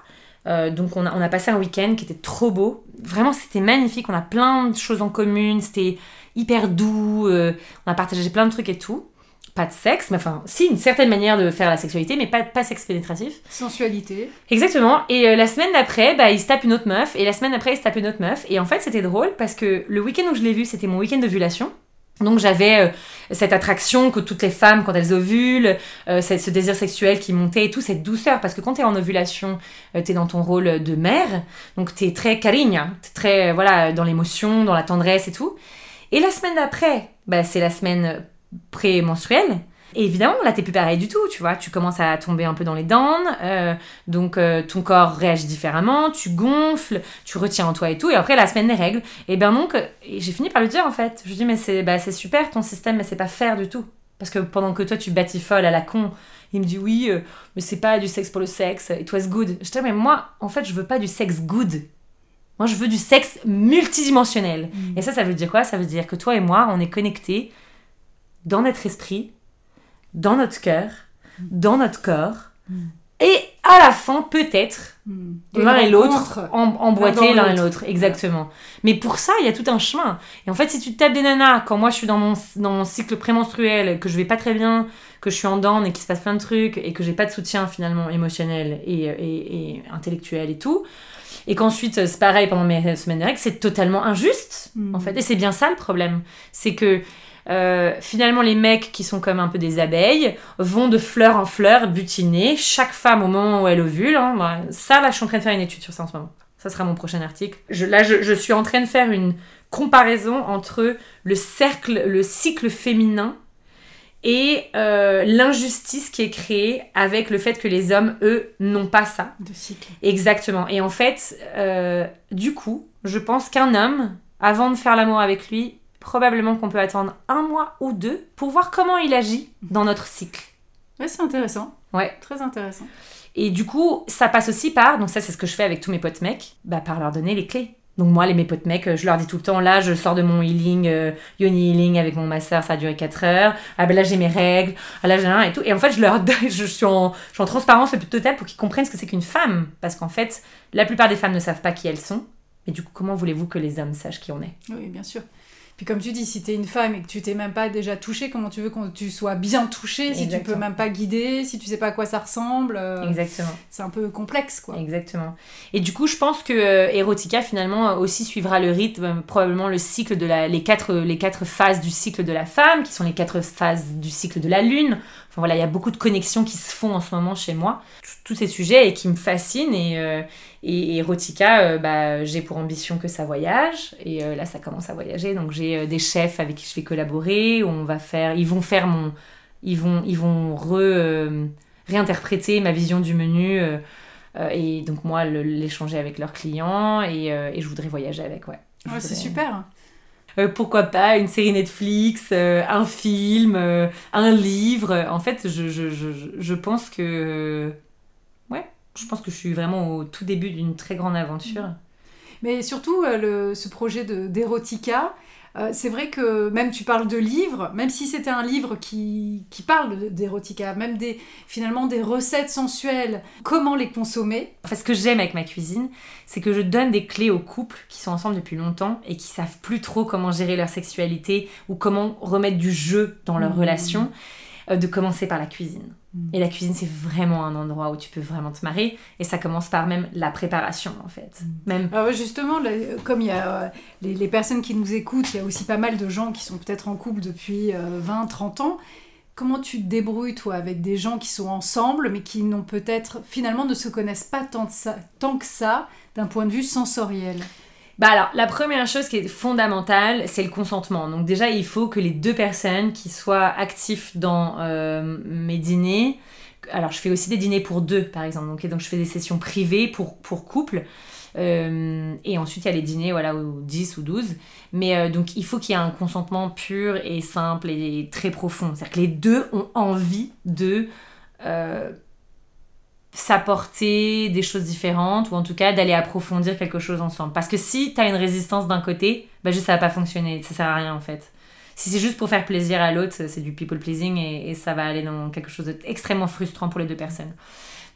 euh, donc on a, on a passé un week-end qui était trop beau. Vraiment, c'était magnifique. On a plein de choses en commun. C'était hyper doux. euh, on a partagé plein de trucs et tout. Pas de sexe, mais enfin, si, une certaine manière de faire la sexualité, mais pas, pas sexe pénétratif. Sensualité. Exactement. Et euh, la semaine d'après, bah, il se tape une autre meuf. Et la semaine d'après, il se tape une autre meuf. Et en fait, c'était drôle parce que le week-end où je l'ai vu, c'était mon week-end d'ovulation. Donc j'avais euh, cette attraction que toutes les femmes, quand elles ovulent, euh, ce désir sexuel qui montait et tout, cette douceur. Parce que quand t'es en ovulation, euh, t'es dans ton rôle de mère. Donc t'es très carigne, t'es très, euh, voilà, dans l'émotion, dans la tendresse et tout. Et la semaine d'après, bah, c'est la semaine prémenstruelle. Et évidemment, là, t'es plus pareil du tout, tu vois. Tu commences à tomber un peu dans les dents, euh, donc euh, ton corps réagit différemment, tu gonfles, tu retiens en toi et tout. Et après, la semaine des règles. Et ben donc, j'ai fini par le dire en fait. Je lui dis, mais c'est bah, c'est super ton système, mais c'est pas faire du tout. Parce que pendant que toi, tu batifoles à la con, il me dit, oui, euh, mais c'est pas du sexe pour le sexe, it was good. Je dis, mais moi, en fait, je veux pas du sexe good. Moi, je veux du sexe multidimensionnel. Et ça, ça veut dire quoi? Ça veut dire que toi et moi, on est connectés dans notre esprit, dans notre cœur, dans notre corps. Et à la fin, peut-être, l'un et l'autre emboîtés l'un et l'autre. Exactement. Mais pour ça, il y a tout un chemin. Et en fait, si tu te tapes des nanas, quand moi je suis dans mon, dans mon cycle prémenstruel, que je vais pas très bien, que je suis en dents et qu'il se passe plein de trucs, et que j'ai pas de soutien finalement émotionnel et, et, et intellectuel et tout, et qu'ensuite c'est pareil pendant mes semaines de règles, c'est totalement injuste Mm. en fait. Et c'est bien ça le problème. C'est que euh, finalement, les mecs qui sont comme un peu des abeilles vont de fleur en fleur butiner chaque femme au moment où elle ovule. hein. Bah, ça, là, je suis en train de faire une étude sur ça en ce moment. Ça sera mon prochain article. Je, là, je, je suis en train de faire une comparaison entre le cercle, le cycle féminin et euh, l'injustice qui est créée avec le fait que les hommes, eux, n'ont pas ça. De cycle. Exactement. Et en fait, euh, du coup, je pense qu'un homme, avant de faire l'amour avec lui, probablement qu'on peut attendre un mois ou deux pour voir comment il agit dans notre cycle. Ouais, c'est intéressant. Ouais. Très intéressant. Et du coup, ça passe aussi par, donc ça c'est ce que je fais avec tous mes potes mecs, bah par leur donner les clés. Donc moi, les mes potes mecs, euh, je leur dis tout le temps, là, je sors de mon healing, euh, yoni healing avec mon masseur, ça a duré 4 heures. Ah ben là, j'ai mes règles. Ah là, j'ai un et tout. Et en fait, je leur donne, je suis en, je suis en transparence totale pour qu'ils comprennent ce que c'est qu'une femme. Parce qu'en fait, la plupart des femmes ne savent pas qui elles sont. Mais du coup, comment voulez-vous que les hommes sachent qui on est? Oui, bien sûr. Puis comme tu dis, si t'es une femme et que tu t'es même pas déjà touchée, comment tu veux que tu sois bien touchée si tu peux même pas guider, si tu sais pas à quoi ça ressemble euh, Exactement. C'est un peu complexe, quoi. Exactement. Et du coup, je pense que euh, Erotica finalement euh, aussi suivra le rythme, probablement le cycle de la, les quatre, les quatre phases du cycle de la femme, qui sont les quatre phases du cycle de la lune. Enfin voilà, il y a beaucoup de connexions qui se font en ce moment chez moi. Tous- ces sujets et qui me fascinent et, euh, et Erotica, euh, bah, j'ai pour ambition que ça voyage et euh, là ça commence à voyager. Donc j'ai euh, des chefs avec qui je vais collaborer. où On va faire, ils vont faire mon, ils vont, ils vont re, réinterpréter ma vision du menu. et donc moi l'échanger avec leurs clients et, et je voudrais voyager avec ouais. C'est super. Euh, pourquoi pas une série Netflix, euh, un film, euh, un livre. En fait, je, je, je, je pense que je pense que je suis vraiment au tout début d'une très grande aventure. Mais surtout, euh, le, ce projet d'érotica, euh, c'est vrai que même tu parles de livres, même si c'était un livre qui, qui parle d'érotica, même des, finalement des recettes sensuelles, comment les consommer? Enfin, ce que j'aime avec ma cuisine, c'est que je donne des clés aux couples qui sont ensemble depuis longtemps et qui savent plus trop comment gérer leur sexualité ou comment remettre du jeu dans leur Mmh. relation, euh, de commencer par la cuisine. Mmh. Et la cuisine, c'est vraiment un endroit où tu peux vraiment te marrer. Et ça commence par même la préparation, en fait. Même Alors, justement, là, comme il y a euh, les, les personnes qui nous écoutent, il y a aussi pas mal de gens qui sont peut-être en couple depuis 20, 30 ans. Comment tu te débrouilles, toi, avec des gens qui sont ensemble, mais qui n'ont peut-être, finalement, ne se connaissent pas tant, de ça, tant que ça, d'un point de vue sensoriel? Bah alors, la première chose qui est fondamentale, c'est le consentement. Donc déjà, il faut que les deux personnes qui soient actifs dans euh, mes dîners, alors je fais aussi des dîners pour deux, par exemple. Donc, et donc je fais des sessions privées pour, pour couple. Euh, et ensuite, il y a les dîners, voilà, ou 10 ou 12. Mais euh, donc, il faut qu'il y ait un consentement pur et simple et très profond. C'est-à-dire que les deux ont envie de s'apporter des choses différentes ou en tout cas d'aller approfondir quelque chose ensemble. Parce que si tu as une résistance d'un côté, bah juste ça va pas fonctionner, ça sert à rien en fait. Si c'est juste pour faire plaisir à l'autre, c'est du people pleasing et, ça va aller dans quelque chose d'extrêmement frustrant pour les deux personnes.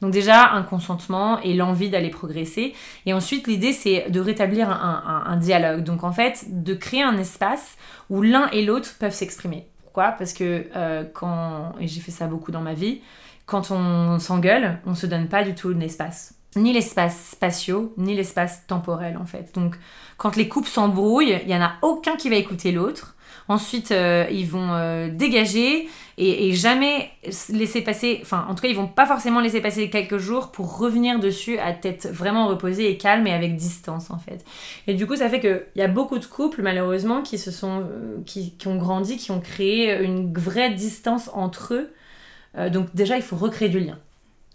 Donc déjà un consentement et l'envie d'aller progresser. Et ensuite l'idée c'est de rétablir un dialogue. Donc en fait de créer un espace où l'un et l'autre peuvent s'exprimer. Pourquoi? Parce que euh, quand, et j'ai fait ça beaucoup dans ma vie, quand on s'engueule, on se donne pas du tout l'espace. Ni l'espace spatiaux, ni l'espace temporel en fait. Donc quand les couples s'embrouillent, il y en a aucun qui va écouter l'autre. Ensuite, euh, ils vont euh, dégager et, jamais laisser passer, enfin en tout cas, ils vont pas forcément laisser passer quelques jours pour revenir dessus à tête vraiment reposée et calme et avec distance en fait. Et du coup, ça fait qu'il y a beaucoup de couples malheureusement qui se sont, euh, qui ont grandi, qui ont créé une vraie distance entre eux. Euh, donc déjà, il faut recréer du lien,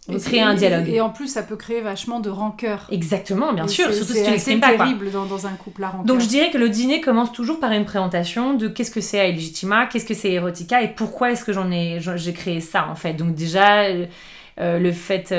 recréer c'est- un dialogue. Et en plus, ça peut créer vachement de rancœur. Exactement, bien Et sûr, c'est- surtout c'est si tu assez l'exprimes pas. quoi. terrible dans, dans un couple, la rancœur. Donc je dirais que le dîner commence toujours par une présentation de qu'est-ce que c'est Illegitima, qu'est-ce que c'est Erotica et pourquoi est-ce que j'en ai j'ai créé ça en fait. Donc déjà euh, euh, le fait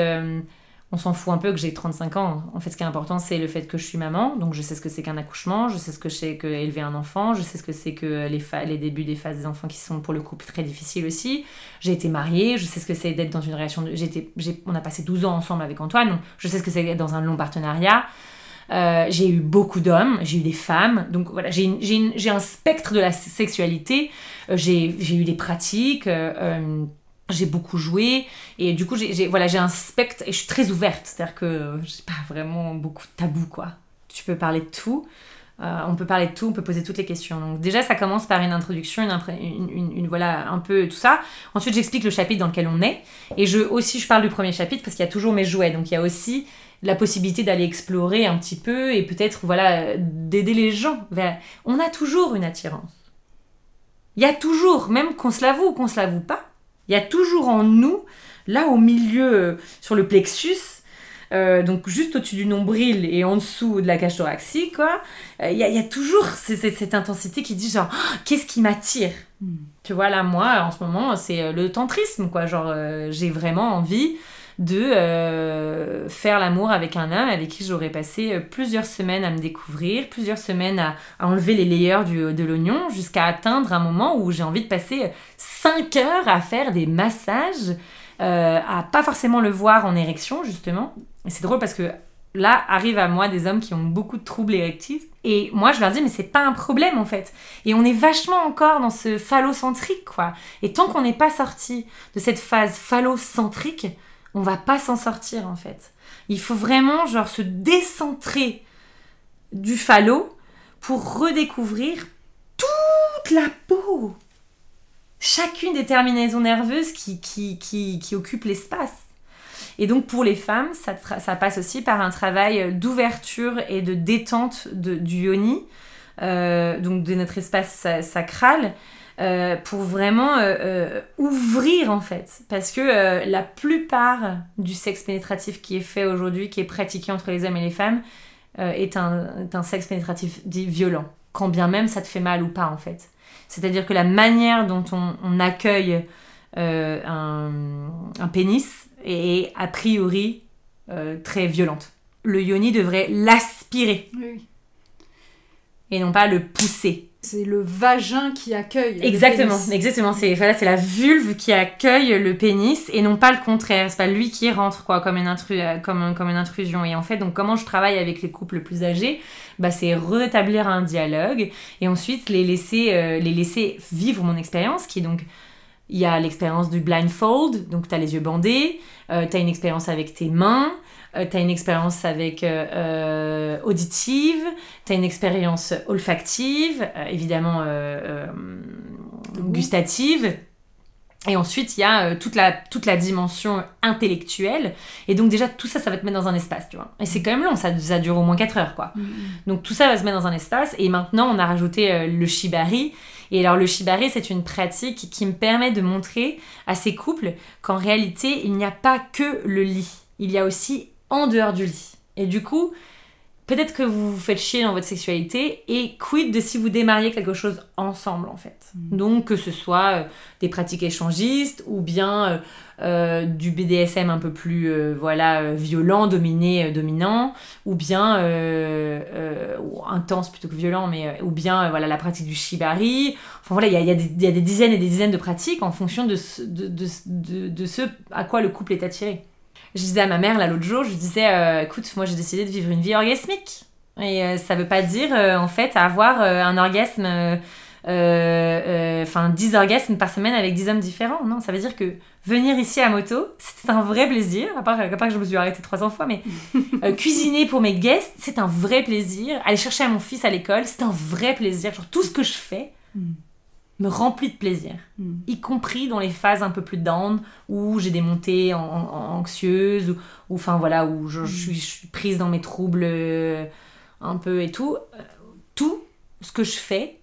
on s'en fout un peu que j'ai 35 ans. En fait ce qui est important c'est le fait que je suis maman, donc je sais ce que c'est qu'un accouchement, je sais ce que c'est que élever un enfant, je sais ce que c'est que les, les débuts des phases des enfants qui sont pour le couple très difficiles aussi. J'ai été mariée, je sais ce que c'est d'être dans une relation été- on a passé 12 ans ensemble avec Antoine, donc je sais ce que c'est d'être dans un long partenariat. Euh, j'ai eu beaucoup d'hommes, j'ai eu des femmes, donc voilà, j'ai un spectre de la sexualité, Euh, j'ai eu des pratiques, euh, j'ai beaucoup joué, et du coup, j'ai voilà, j'ai un spectre, et je suis très ouverte, c'est-à-dire que j'ai pas vraiment beaucoup de tabous, quoi. Tu peux parler de tout, euh, on peut parler de tout, on peut poser toutes les questions. Donc déjà, ça commence par une introduction, une, une- une- une- voilà, un peu tout ça. Ensuite, j'explique le chapitre dans lequel on est, et je aussi, je parle du premier chapitre parce qu'il y a toujours mes jouets, donc il y a aussi la possibilité d'aller explorer un petit peu et peut-être voilà d'aider les gens on a toujours une attirance il y a toujours même qu'on se l'avoue ou qu'on se l'avoue pas il y a toujours en nous là au milieu euh, sur le plexus euh, donc juste au-dessus du nombril et en dessous de la cage thoracique quoi euh, il y, a- il y a toujours cette intensité qui dit genre Ah, qu'est-ce qui m'attire? Hmm. tu vois là moi en ce moment c'est euh, le tantrisme quoi genre euh, j'ai vraiment envie de euh, faire l'amour avec un homme avec qui j'aurais passé euh, plusieurs semaines à me découvrir, plusieurs semaines à, enlever les layers du- de l'oignon, jusqu'à atteindre un moment où j'ai envie de passer 5 heures à faire des massages, euh, à pas forcément le voir en érection justement. Et c'est drôle parce que là arrivent à moi des hommes qui ont beaucoup de troubles érectifs. Et moi, je leur dis, mais c'est pas un problème en fait. Et on est vachement encore dans ce phallocentrique, quoi. Et tant qu'on n'est pas sorti de cette phase phallocentrique, on va pas s'en sortir en fait. Il faut vraiment genre se décentrer du phallo pour redécouvrir toute la peau. Chacune des terminaisons nerveuses qui, qui, qui, qui occupent l'espace. Et donc pour les femmes, ça, ça passe aussi par un travail d'ouverture et de détente de- du yoni, euh, donc de notre espace sa- sacral, euh, pour vraiment euh, euh, ouvrir en fait. Parce que la plupart du sexe pénétratif qui est fait aujourd'hui, qui est pratiqué entre les hommes et les femmes, est, un, est un sexe pénétratif dit violent. Quand bien même ça te fait mal ou pas en fait. C'est-à-dire que la manière dont on, on accueille un, un pénis est a priori très violente. le yoni devrait l'aspirer Oui. et non pas le pousser. C'est le vagin qui accueille. le Exactement, exactement. C'est voilà, c'est la vulve qui accueille le pénis et non pas le contraire. C'est pas lui qui rentre quoi, comme une, euh, comme, comme une intrusion. Et en fait, donc comment je travaille avec les couples plus âgés, bah, c'est rétablir un dialogue et ensuite les laisser, euh, les laisser vivre mon expérience qui est donc il y a l'expérience du blindfold, donc tu as les yeux bandés, euh, tu as une expérience avec tes mains, tu as une expérience avec euh, euh, auditive, tu as une expérience olfactive, euh, évidemment euh, euh, gustative. Et ensuite, il y a euh, toute, la, toute la dimension intellectuelle. Et donc déjà, tout ça, ça va te mettre dans un espace, tu vois. Et c'est quand même long, ça, ça dure au moins 4 heures, quoi. Mm. Donc tout ça va se mettre dans un espace. Et maintenant, on a rajouté euh, le shibari. Et alors le shibari, c'est une pratique qui me permet de montrer à ces couples qu'en réalité, il n'y a pas que le lit. Il y a aussi en dehors du lit. Et du coup, peut-être que vous vous faites chier dans votre sexualité et quid de si vous démarriez quelque chose ensemble en fait. Donc que ce soit euh, des pratiques échangistes ou bien euh, euh, du BDSM un peu plus voilà violent, dominé, dominant, ou bien ou intense plutôt que violent, mais ou bien voilà la pratique du shibari. Enfin voilà, il y a, il y a des- il y a des dizaines et des dizaines de pratiques en fonction de ce, de, de, de, de ce à quoi le couple est attiré. Je disais à ma mère là l'autre jour, je disais euh, écoute, moi j'ai décidé de vivre une vie orgasmique. Et euh, ça veut pas dire euh, en fait avoir euh, un orgasme, enfin 10 orgasmes par semaine avec 10 hommes différents. Non, ça veut dire que venir ici à moto, c'est un vrai plaisir. À part, à part que je me suis arrêtée 300 fois, mais cuisiner pour mes guests, c'est un vrai plaisir. Aller chercher à mon fils à l'école, c'est un vrai plaisir. Genre tout ce que je fais Mm. Me remplit de plaisir Mm. y compris dans les phases un peu plus down où j'ai des montées en- en- anxieuses ou enfin voilà où je, je suis, je suis prise dans mes troubles euh, un peu et tout Euh, tout ce que je fais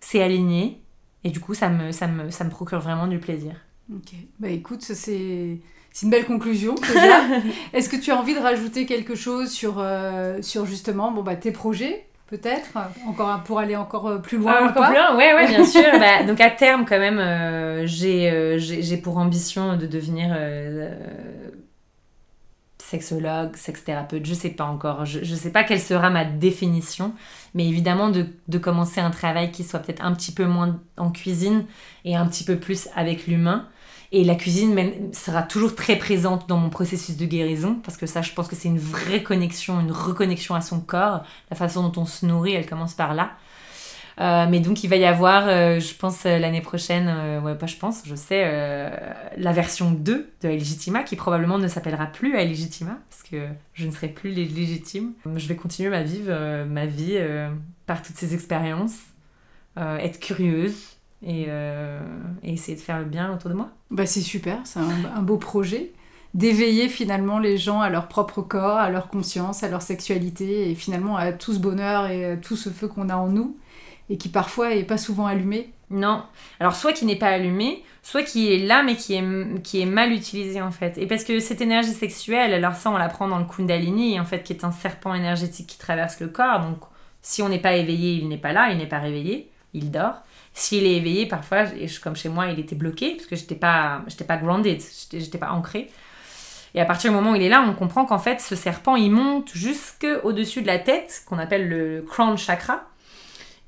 c'est aligné et du coup ça me, ça me, ça me procure vraiment du plaisir Ok. Bah écoute, c'est c'est une belle conclusion déjà. Est-ce que tu as envie de rajouter quelque chose sur, euh, sur justement bon, bah, tes projets? Peut-être encore pour aller encore euh, plus loin Ah, encore pas plus loin Ouais, ouais, bien sûr. Bah, donc à terme, quand même, euh, j'ai euh, j'ai j'ai pour ambition de devenir euh, sexologue, sexthérapeute. Je sais pas encore. Je, je sais pas quelle sera ma définition. Mais évidemment, de, de commencer un travail qui soit peut-être un petit peu moins en cuisine et un petit peu plus avec l'humain. Et la cuisine sera toujours très présente dans mon processus de guérison, parce que ça, je pense que c'est une vraie connexion, une reconnexion à son corps. La façon dont on se nourrit, elle commence par là. Euh, mais donc il va y avoir, euh, je pense euh, l'année prochaine, euh, ouais pas je pense, je sais, la version 2 de Legitima qui probablement ne s'appellera plus Legitima parce que je ne serai plus lég- légitime. Je vais continuer ma vie, ma vie par toutes ces expériences, être curieuse et, euh, et essayer de faire le bien autour de moi. Bah, c'est super, c'est un, un beau projet. D'éveiller finalement les gens à leur propre corps, à leur conscience, à leur sexualité et finalement à tout ce bonheur et à tout ce feu qu'on a en nous et qui parfois est pas souvent allumé. Non. Alors, soit qui n'est pas allumé, soit qui est là, mais qui est, qui est mal utilisé, en fait. Et parce que cette énergie sexuelle, alors ça, on la prend dans le Kundalini, en fait, qui est un serpent énergétique qui traverse le corps. Donc, si on n'est pas éveillé, il n'est pas là, il n'est pas réveillé, il dort. S'il est éveillé, parfois, je- comme chez moi, il était bloqué, parce que j'étais pas, j'étais pas grounded, j'étais pas ancrée. Et à partir du moment où il est là, on comprend qu'en fait, ce serpent, il monte jusqu'au-dessus de la tête, qu'on appelle le crown chakra,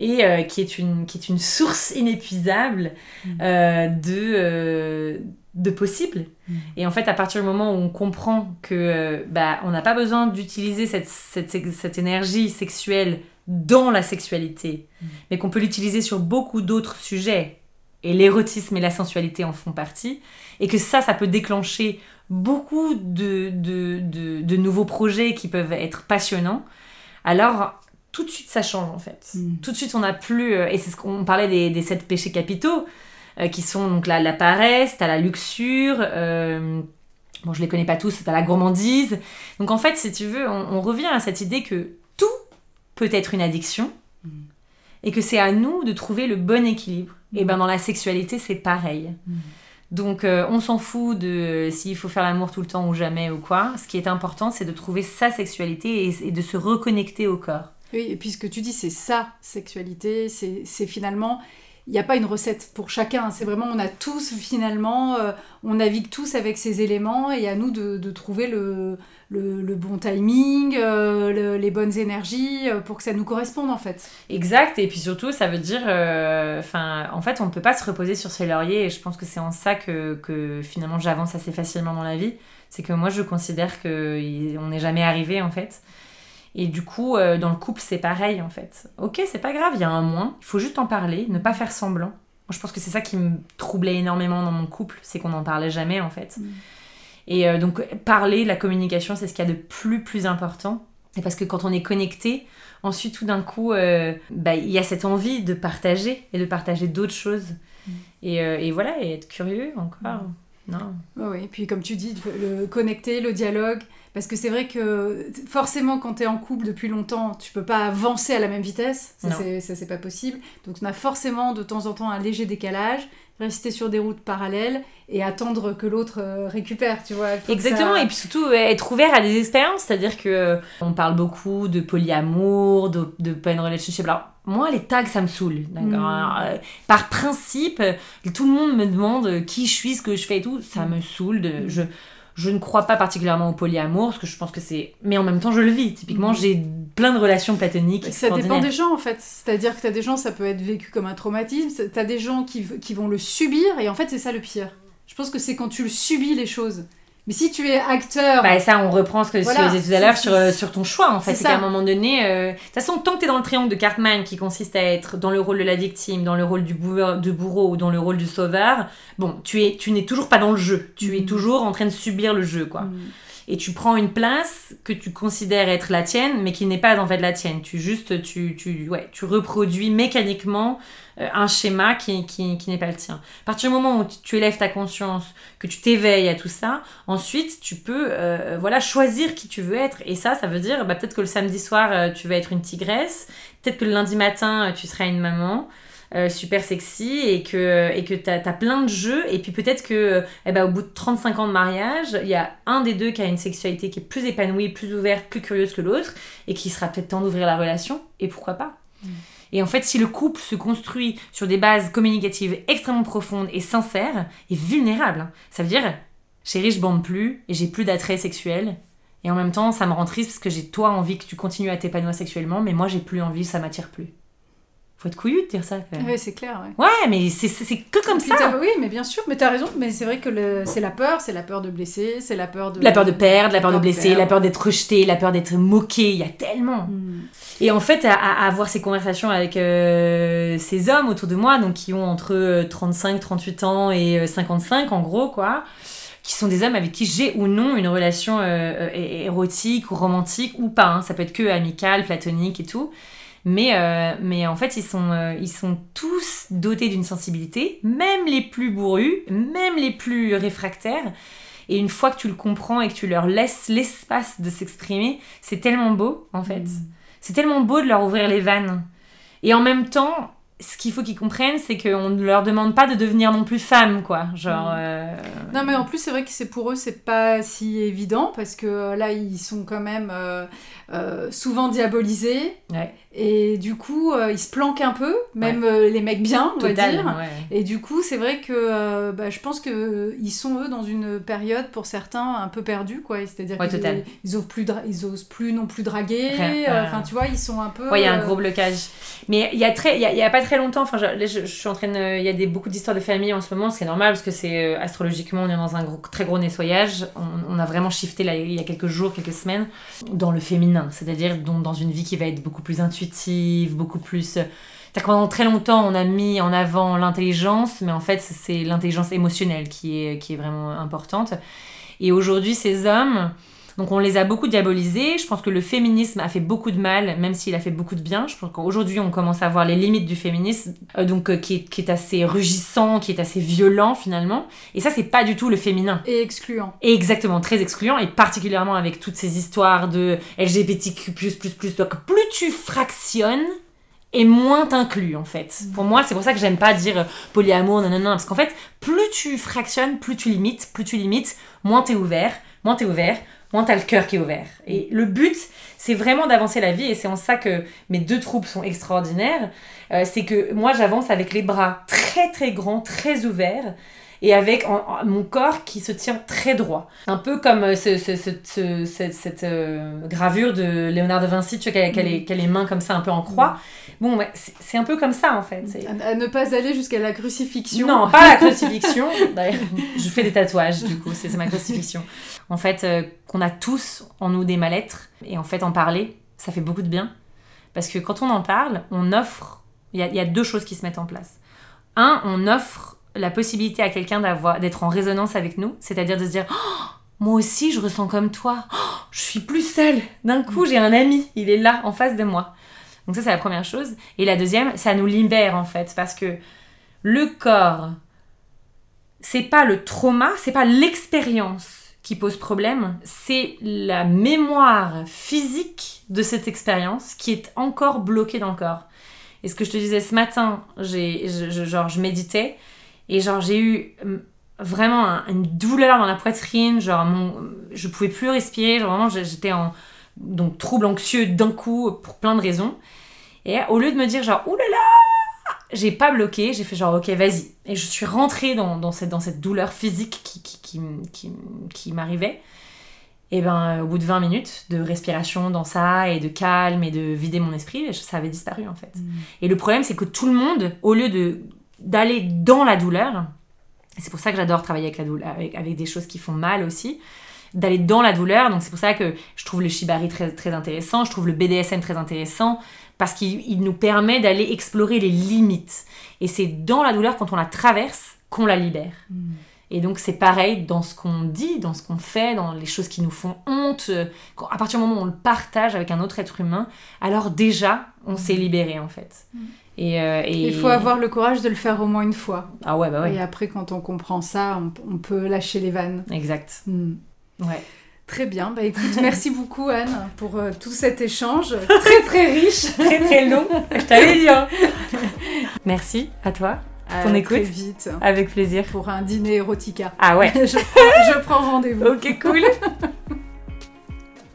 et euh, qui, est une, qui est une source inépuisable euh, de, euh, de possibles. Mm. Et en fait, à partir du moment où on comprend que euh, bah, on n'a pas besoin d'utiliser cette, cette, cette énergie sexuelle dans la sexualité, mais qu'on peut l'utiliser sur beaucoup d'autres sujets, et l'érotisme et la sensualité en font partie, et que ça, ça peut déclencher beaucoup de, de, de, de nouveaux projets qui peuvent être passionnants, alors tout de suite ça change en fait. Mm. Tout de suite on n'a plus, euh, et c'est ce qu'on parlait des, des sept péchés capitaux, euh, qui sont donc la, la paresse, t'as la luxure, euh, bon je les connais pas tous, t'as la gourmandise. Donc en fait si tu veux, on, on revient à cette idée que tout peut être une addiction, Mm. et que c'est à nous de trouver le bon équilibre. Et ben dans la sexualité c'est pareil. Mm. Donc euh, on s'en fout de euh, s'il faut faire l'amour tout le temps ou jamais ou quoi. Ce qui est important c'est de trouver sa sexualité et, et de se reconnecter au corps. Oui, et puis ce que tu dis, c'est sa sexualité, c'est c'est finalement, il n'y a pas une recette pour chacun. C'est vraiment, on a tous finalement, euh, on navigue tous avec ces éléments et à nous de, de trouver le, le, le, bon timing, euh, le, les bonnes énergies euh, pour que ça nous corresponde en fait. Exact. Et puis surtout, ça veut dire, enfin, en fait, on ne peut pas se reposer sur ses lauriers. Et je pense que c'est en ça que, que finalement j'avance assez facilement dans la vie. C'est que moi, je considère qu'on n'est jamais arrivé en fait. Et du coup, euh, dans le couple, c'est pareil en fait. Ok, c'est pas grave, il y a un moins, il faut juste en parler, ne pas faire semblant. Je pense que c'est ça qui me troublait énormément dans mon couple, c'est qu'on n'en parlait jamais en fait. Mm. Et euh, donc, parler, la communication, c'est ce qu'il y a de plus, plus important. Et parce que quand on est connecté, ensuite, tout d'un coup, euh, bah, il y a cette envie de partager et de partager d'autres choses. Mm. Et, et, voilà, et être curieux encore. Mm. Non. Oui, et puis comme tu dis, le connecter, le dialogue, parce que c'est vrai que forcément, quand tu es en couple depuis longtemps, tu peux pas avancer à la même vitesse. Ça, c'est pas possible. Donc, on a forcément de temps en temps un léger décalage, rester sur des routes parallèles et attendre que l'autre euh, récupère, tu vois. Exactement, et puis surtout euh, être ouvert à des expériences, c'est-à-dire que euh, on parle beaucoup de polyamour, de, de open relationship. Alors, moi, les tags, ça me saoule. Mm. par principe, tout le monde me demande qui je suis, ce que je fais et tout. Ça mm. me saoule. De, je, je ne crois pas particulièrement au polyamour, parce que je pense que c'est. Mais en même temps, je le vis. Typiquement, mhm. j'ai plein de relations platoniques. Ça dépend des gens, en fait. C'est-à-dire que tu as des gens, ça peut être vécu comme un traumatisme. Tu as des gens qui, qui vont le subir, et en fait, c'est ça le pire. Je pense que c'est quand tu le subis les choses. Mais si tu es acteur. Bah, ça, on reprend ce que tu disais tout à l'heure sur, euh, sur ton choix, en fait. C'est qu'à un moment donné. Euh, de toute façon, tant que tu es dans le triangle de Cartman qui consiste à être dans le rôle de la victime, dans le rôle du bourreau, ou dans le rôle du sauveur, bon, tu, es, tu n'es toujours pas dans le jeu. Tu es mm. toujours en train de subir le jeu, quoi. Mm. Et tu prends une place que tu considères être la tienne, mais qui n'est pas en fait la tienne. Tu juste, tu, tu, ouais, tu reproduis mécaniquement euh, un schéma qui, qui, qui n'est pas le tien. À partir du moment où tu élèves ta conscience, que tu t'éveilles à tout ça, ensuite tu peux euh, voilà choisir qui tu veux être. Et ça, ça veut dire bah, peut-être que le samedi soir euh, tu vas être une tigresse, peut-être que le lundi matin tu seras une maman. Super sexy et que et que t'as as plein de jeux et puis peut-être que eh ben, au bout de 35 ans de mariage il y a un des deux qui a une sexualité qui est plus épanouie plus ouverte plus curieuse que l'autre et qui sera peut-être temps d'ouvrir la relation et pourquoi pas? Mm. Et en fait, si le couple se construit sur des bases communicatives extrêmement profondes et sincères et vulnérables, hein, ça veut dire, chérie, je bande plus et j'ai plus d'attrait sexuel. Et en même temps, ça me rend triste parce que j'ai toi envie que tu continues à t'épanouir sexuellement, mais moi j'ai plus envie, ça m'attire plus. Faut être couillu de dire ça. Oui, c'est clair. Ouais, ouais mais c'est que comme ça. Oui, mais bien sûr, mais tu as raison. Mais c'est vrai que c'est la peur, c'est la peur de blesser, c'est la peur de. La peur de perdre, la peur de blesser, la peur d'être rejeté, la peur d'être moqué. Il y a tellement. Hmm. Et en fait, à, avoir ces conversations avec euh, ces hommes autour de moi, donc qui ont entre 35, euh, 38 ans et 55 euh, en gros, quoi qui sont des hommes avec qui j'ai ou non une relation érotique ou romantique ou pas. Hein. Ça peut être que amical, platonique et tout. Mais, euh, mais en fait, ils sont, euh, ils sont tous dotés d'une sensibilité, même les plus bourrus, même les plus réfractaires. Et une fois que tu le comprends et que tu leur laisses l'espace de s'exprimer, c'est tellement beau, en fait. C'est tellement beau de leur ouvrir les vannes. Et en même temps, ce qu'il faut qu'ils comprennent, c'est qu'on ne leur demande pas de devenir non plus femme, quoi. Genre. Mm. Euh, non, mais en plus, c'est vrai que c'est pour eux, c'est pas si évident parce que là, ils sont quand même souvent diabolisés. Ouais. Et du coup, euh, ils se planquent un peu, même euh, les mecs bien, on va dire. Et du coup, c'est vrai que euh, bah, je pense qu'ils sont, eux, dans une période, pour certains, un peu perdus, quoi. C'est-à-dire qu'ils ils osent, plus ils osent plus non plus draguer. Enfin, tu vois, ils sont un peu... Ouais, il y a un gros blocage. Mais il y a, très, il y a, pas très longtemps, enfin, je, je, suis en train. Il y a des, beaucoup d'histoires de famille en ce moment, c'est normal, parce que c'est astrologiquement, on est dans un gros, très gros nettoyage. On, a vraiment shifté, là, il y a quelques jours, quelques semaines, dans le féminin. C'est-à-dire dans, dans une vie qui va être beaucoup plus intuitive beaucoup plus. Euh, pendant très longtemps, on a mis en avant l'intelligence, mais en fait, c'est l'intelligence émotionnelle qui est, qui est vraiment importante. Et aujourd'hui, ces hommes, donc on les a beaucoup diabolisés. Je pense que le féminisme a fait beaucoup de mal, même s'il a fait beaucoup de bien. Je pense qu'aujourd'hui on commence à voir les limites du féminisme, euh, donc euh, qui, est, qui, est, assez rugissant, qui est assez violent finalement. Et ça c'est pas du tout le féminin. Et excluant. Et exactement, très excluant, et particulièrement avec toutes ces histoires de LGBTQ+++. Donc plus tu fractionnes, et moins t'inclus en fait. Pour moi, c'est pour ça que j'aime pas dire polyamour, non, non, non, parce qu'en fait, plus tu fractionnes, plus tu limites, plus tu limites, moins t'es ouvert, moins t'es ouvert, moins t'as le cœur qui est ouvert. Et le but, c'est vraiment d'avancer la vie, et c'est en ça que mes deux troupes sont extraordinaires. Euh, c'est que moi, j'avance avec les bras très très grands, très ouverts, et avec mon corps qui se tient très droit. Un peu comme euh, ce, cette, euh, gravure de Léonard de Vinci, tu vois, qui a, les, les, mains comme ça, un peu en croix. Bon, c'est un peu comme ça, en fait. À, ne pas aller jusqu'à la crucifixion. Non, pas la crucifixion. je fais des tatouages, du coup, c'est ma crucifixion. En fait, euh, qu'on a tous en nous des mal-être, et en fait, en parler, ça fait beaucoup de bien. Parce que quand on en parle, on offre... Il y, a deux choses qui se mettent en place. Un, on offre la possibilité à quelqu'un d'être en résonance avec nous, c'est-à-dire de se dire oh, moi aussi je ressens comme toi, oh, je suis plus seule. D'un coup, j'ai un ami, il est là en face de moi. Donc ça c'est la première chose et la deuxième, ça nous libère en fait parce que le corps c'est pas le trauma, c'est pas l'expérience qui pose problème, c'est la mémoire physique de cette expérience qui est encore bloquée dans le corps. Et ce que je te disais ce matin, j'ai, genre, je méditais et genre, j'ai eu hum, vraiment une douleur dans la poitrine, genre, mon, je pouvais plus respirer, genre, vraiment, j'étais en donc, trouble anxieux d'un coup pour plein de raisons. Et au lieu de me dire, genre, oulala, j'ai pas bloqué, j'ai fait genre, ok, vas-y. Et je suis rentrée dans, dans, cette, dans cette douleur physique qui, qui, qui, qui, qui m'arrivait. Et ben, au bout de 20 minutes de respiration dans ça, et de calme, et de vider mon esprit, ça avait disparu en fait. Mmh. Et le problème, c'est que tout le monde, au lieu de d'aller dans la douleur. C'est pour ça que j'adore travailler avec, la douleur, avec, des choses qui font mal aussi. D'aller dans la douleur. Donc c'est pour ça que je trouve le shibari très, très intéressant. Je trouve le BDSM très intéressant. Parce qu'il nous permet d'aller explorer les limites. Et c'est dans la douleur, quand on la traverse, qu'on la libère. Hmm. Et donc c'est pareil dans ce qu'on dit, dans ce qu'on fait, dans les choses qui nous font honte. à partir du moment où on le partage avec un autre être humain, alors déjà, on s'est hmm. libéré en fait. Hmm. Euh, et, Il faut avoir le courage de le faire au moins une fois. Ah ouais, bah ouais. Et après, quand on comprend ça, on, peut lâcher les vannes. Exact. Ouais. Très bien. Bah écoute, merci beaucoup Anne pour euh, tout cet échange très très riche, très très long. Je t'avais dit. Hein. merci à toi. Ton écoute. Très vite. Avec plaisir. Pour un dîner érotica. Ah ouais. je prends, je prends rendez-vous. Ok, cool.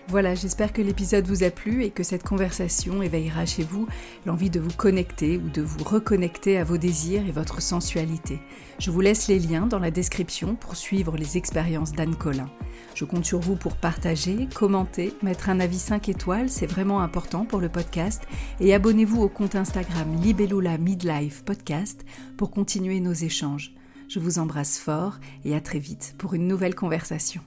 Voilà, j'espère que l'épisode vous a plu et que cette conversation éveillera chez vous l'envie de vous connecter ou de vous reconnecter à vos désirs et votre sensualité. Je vous laisse les liens dans la description pour suivre les expériences d'Anne Collin. Je compte sur vous pour partager, commenter, mettre un avis 5 étoiles, c'est vraiment important pour le podcast, et abonnez-vous au compte Instagram Libellula Midlife Podcast pour continuer nos échanges. Je vous embrasse fort et à très vite pour une nouvelle conversation.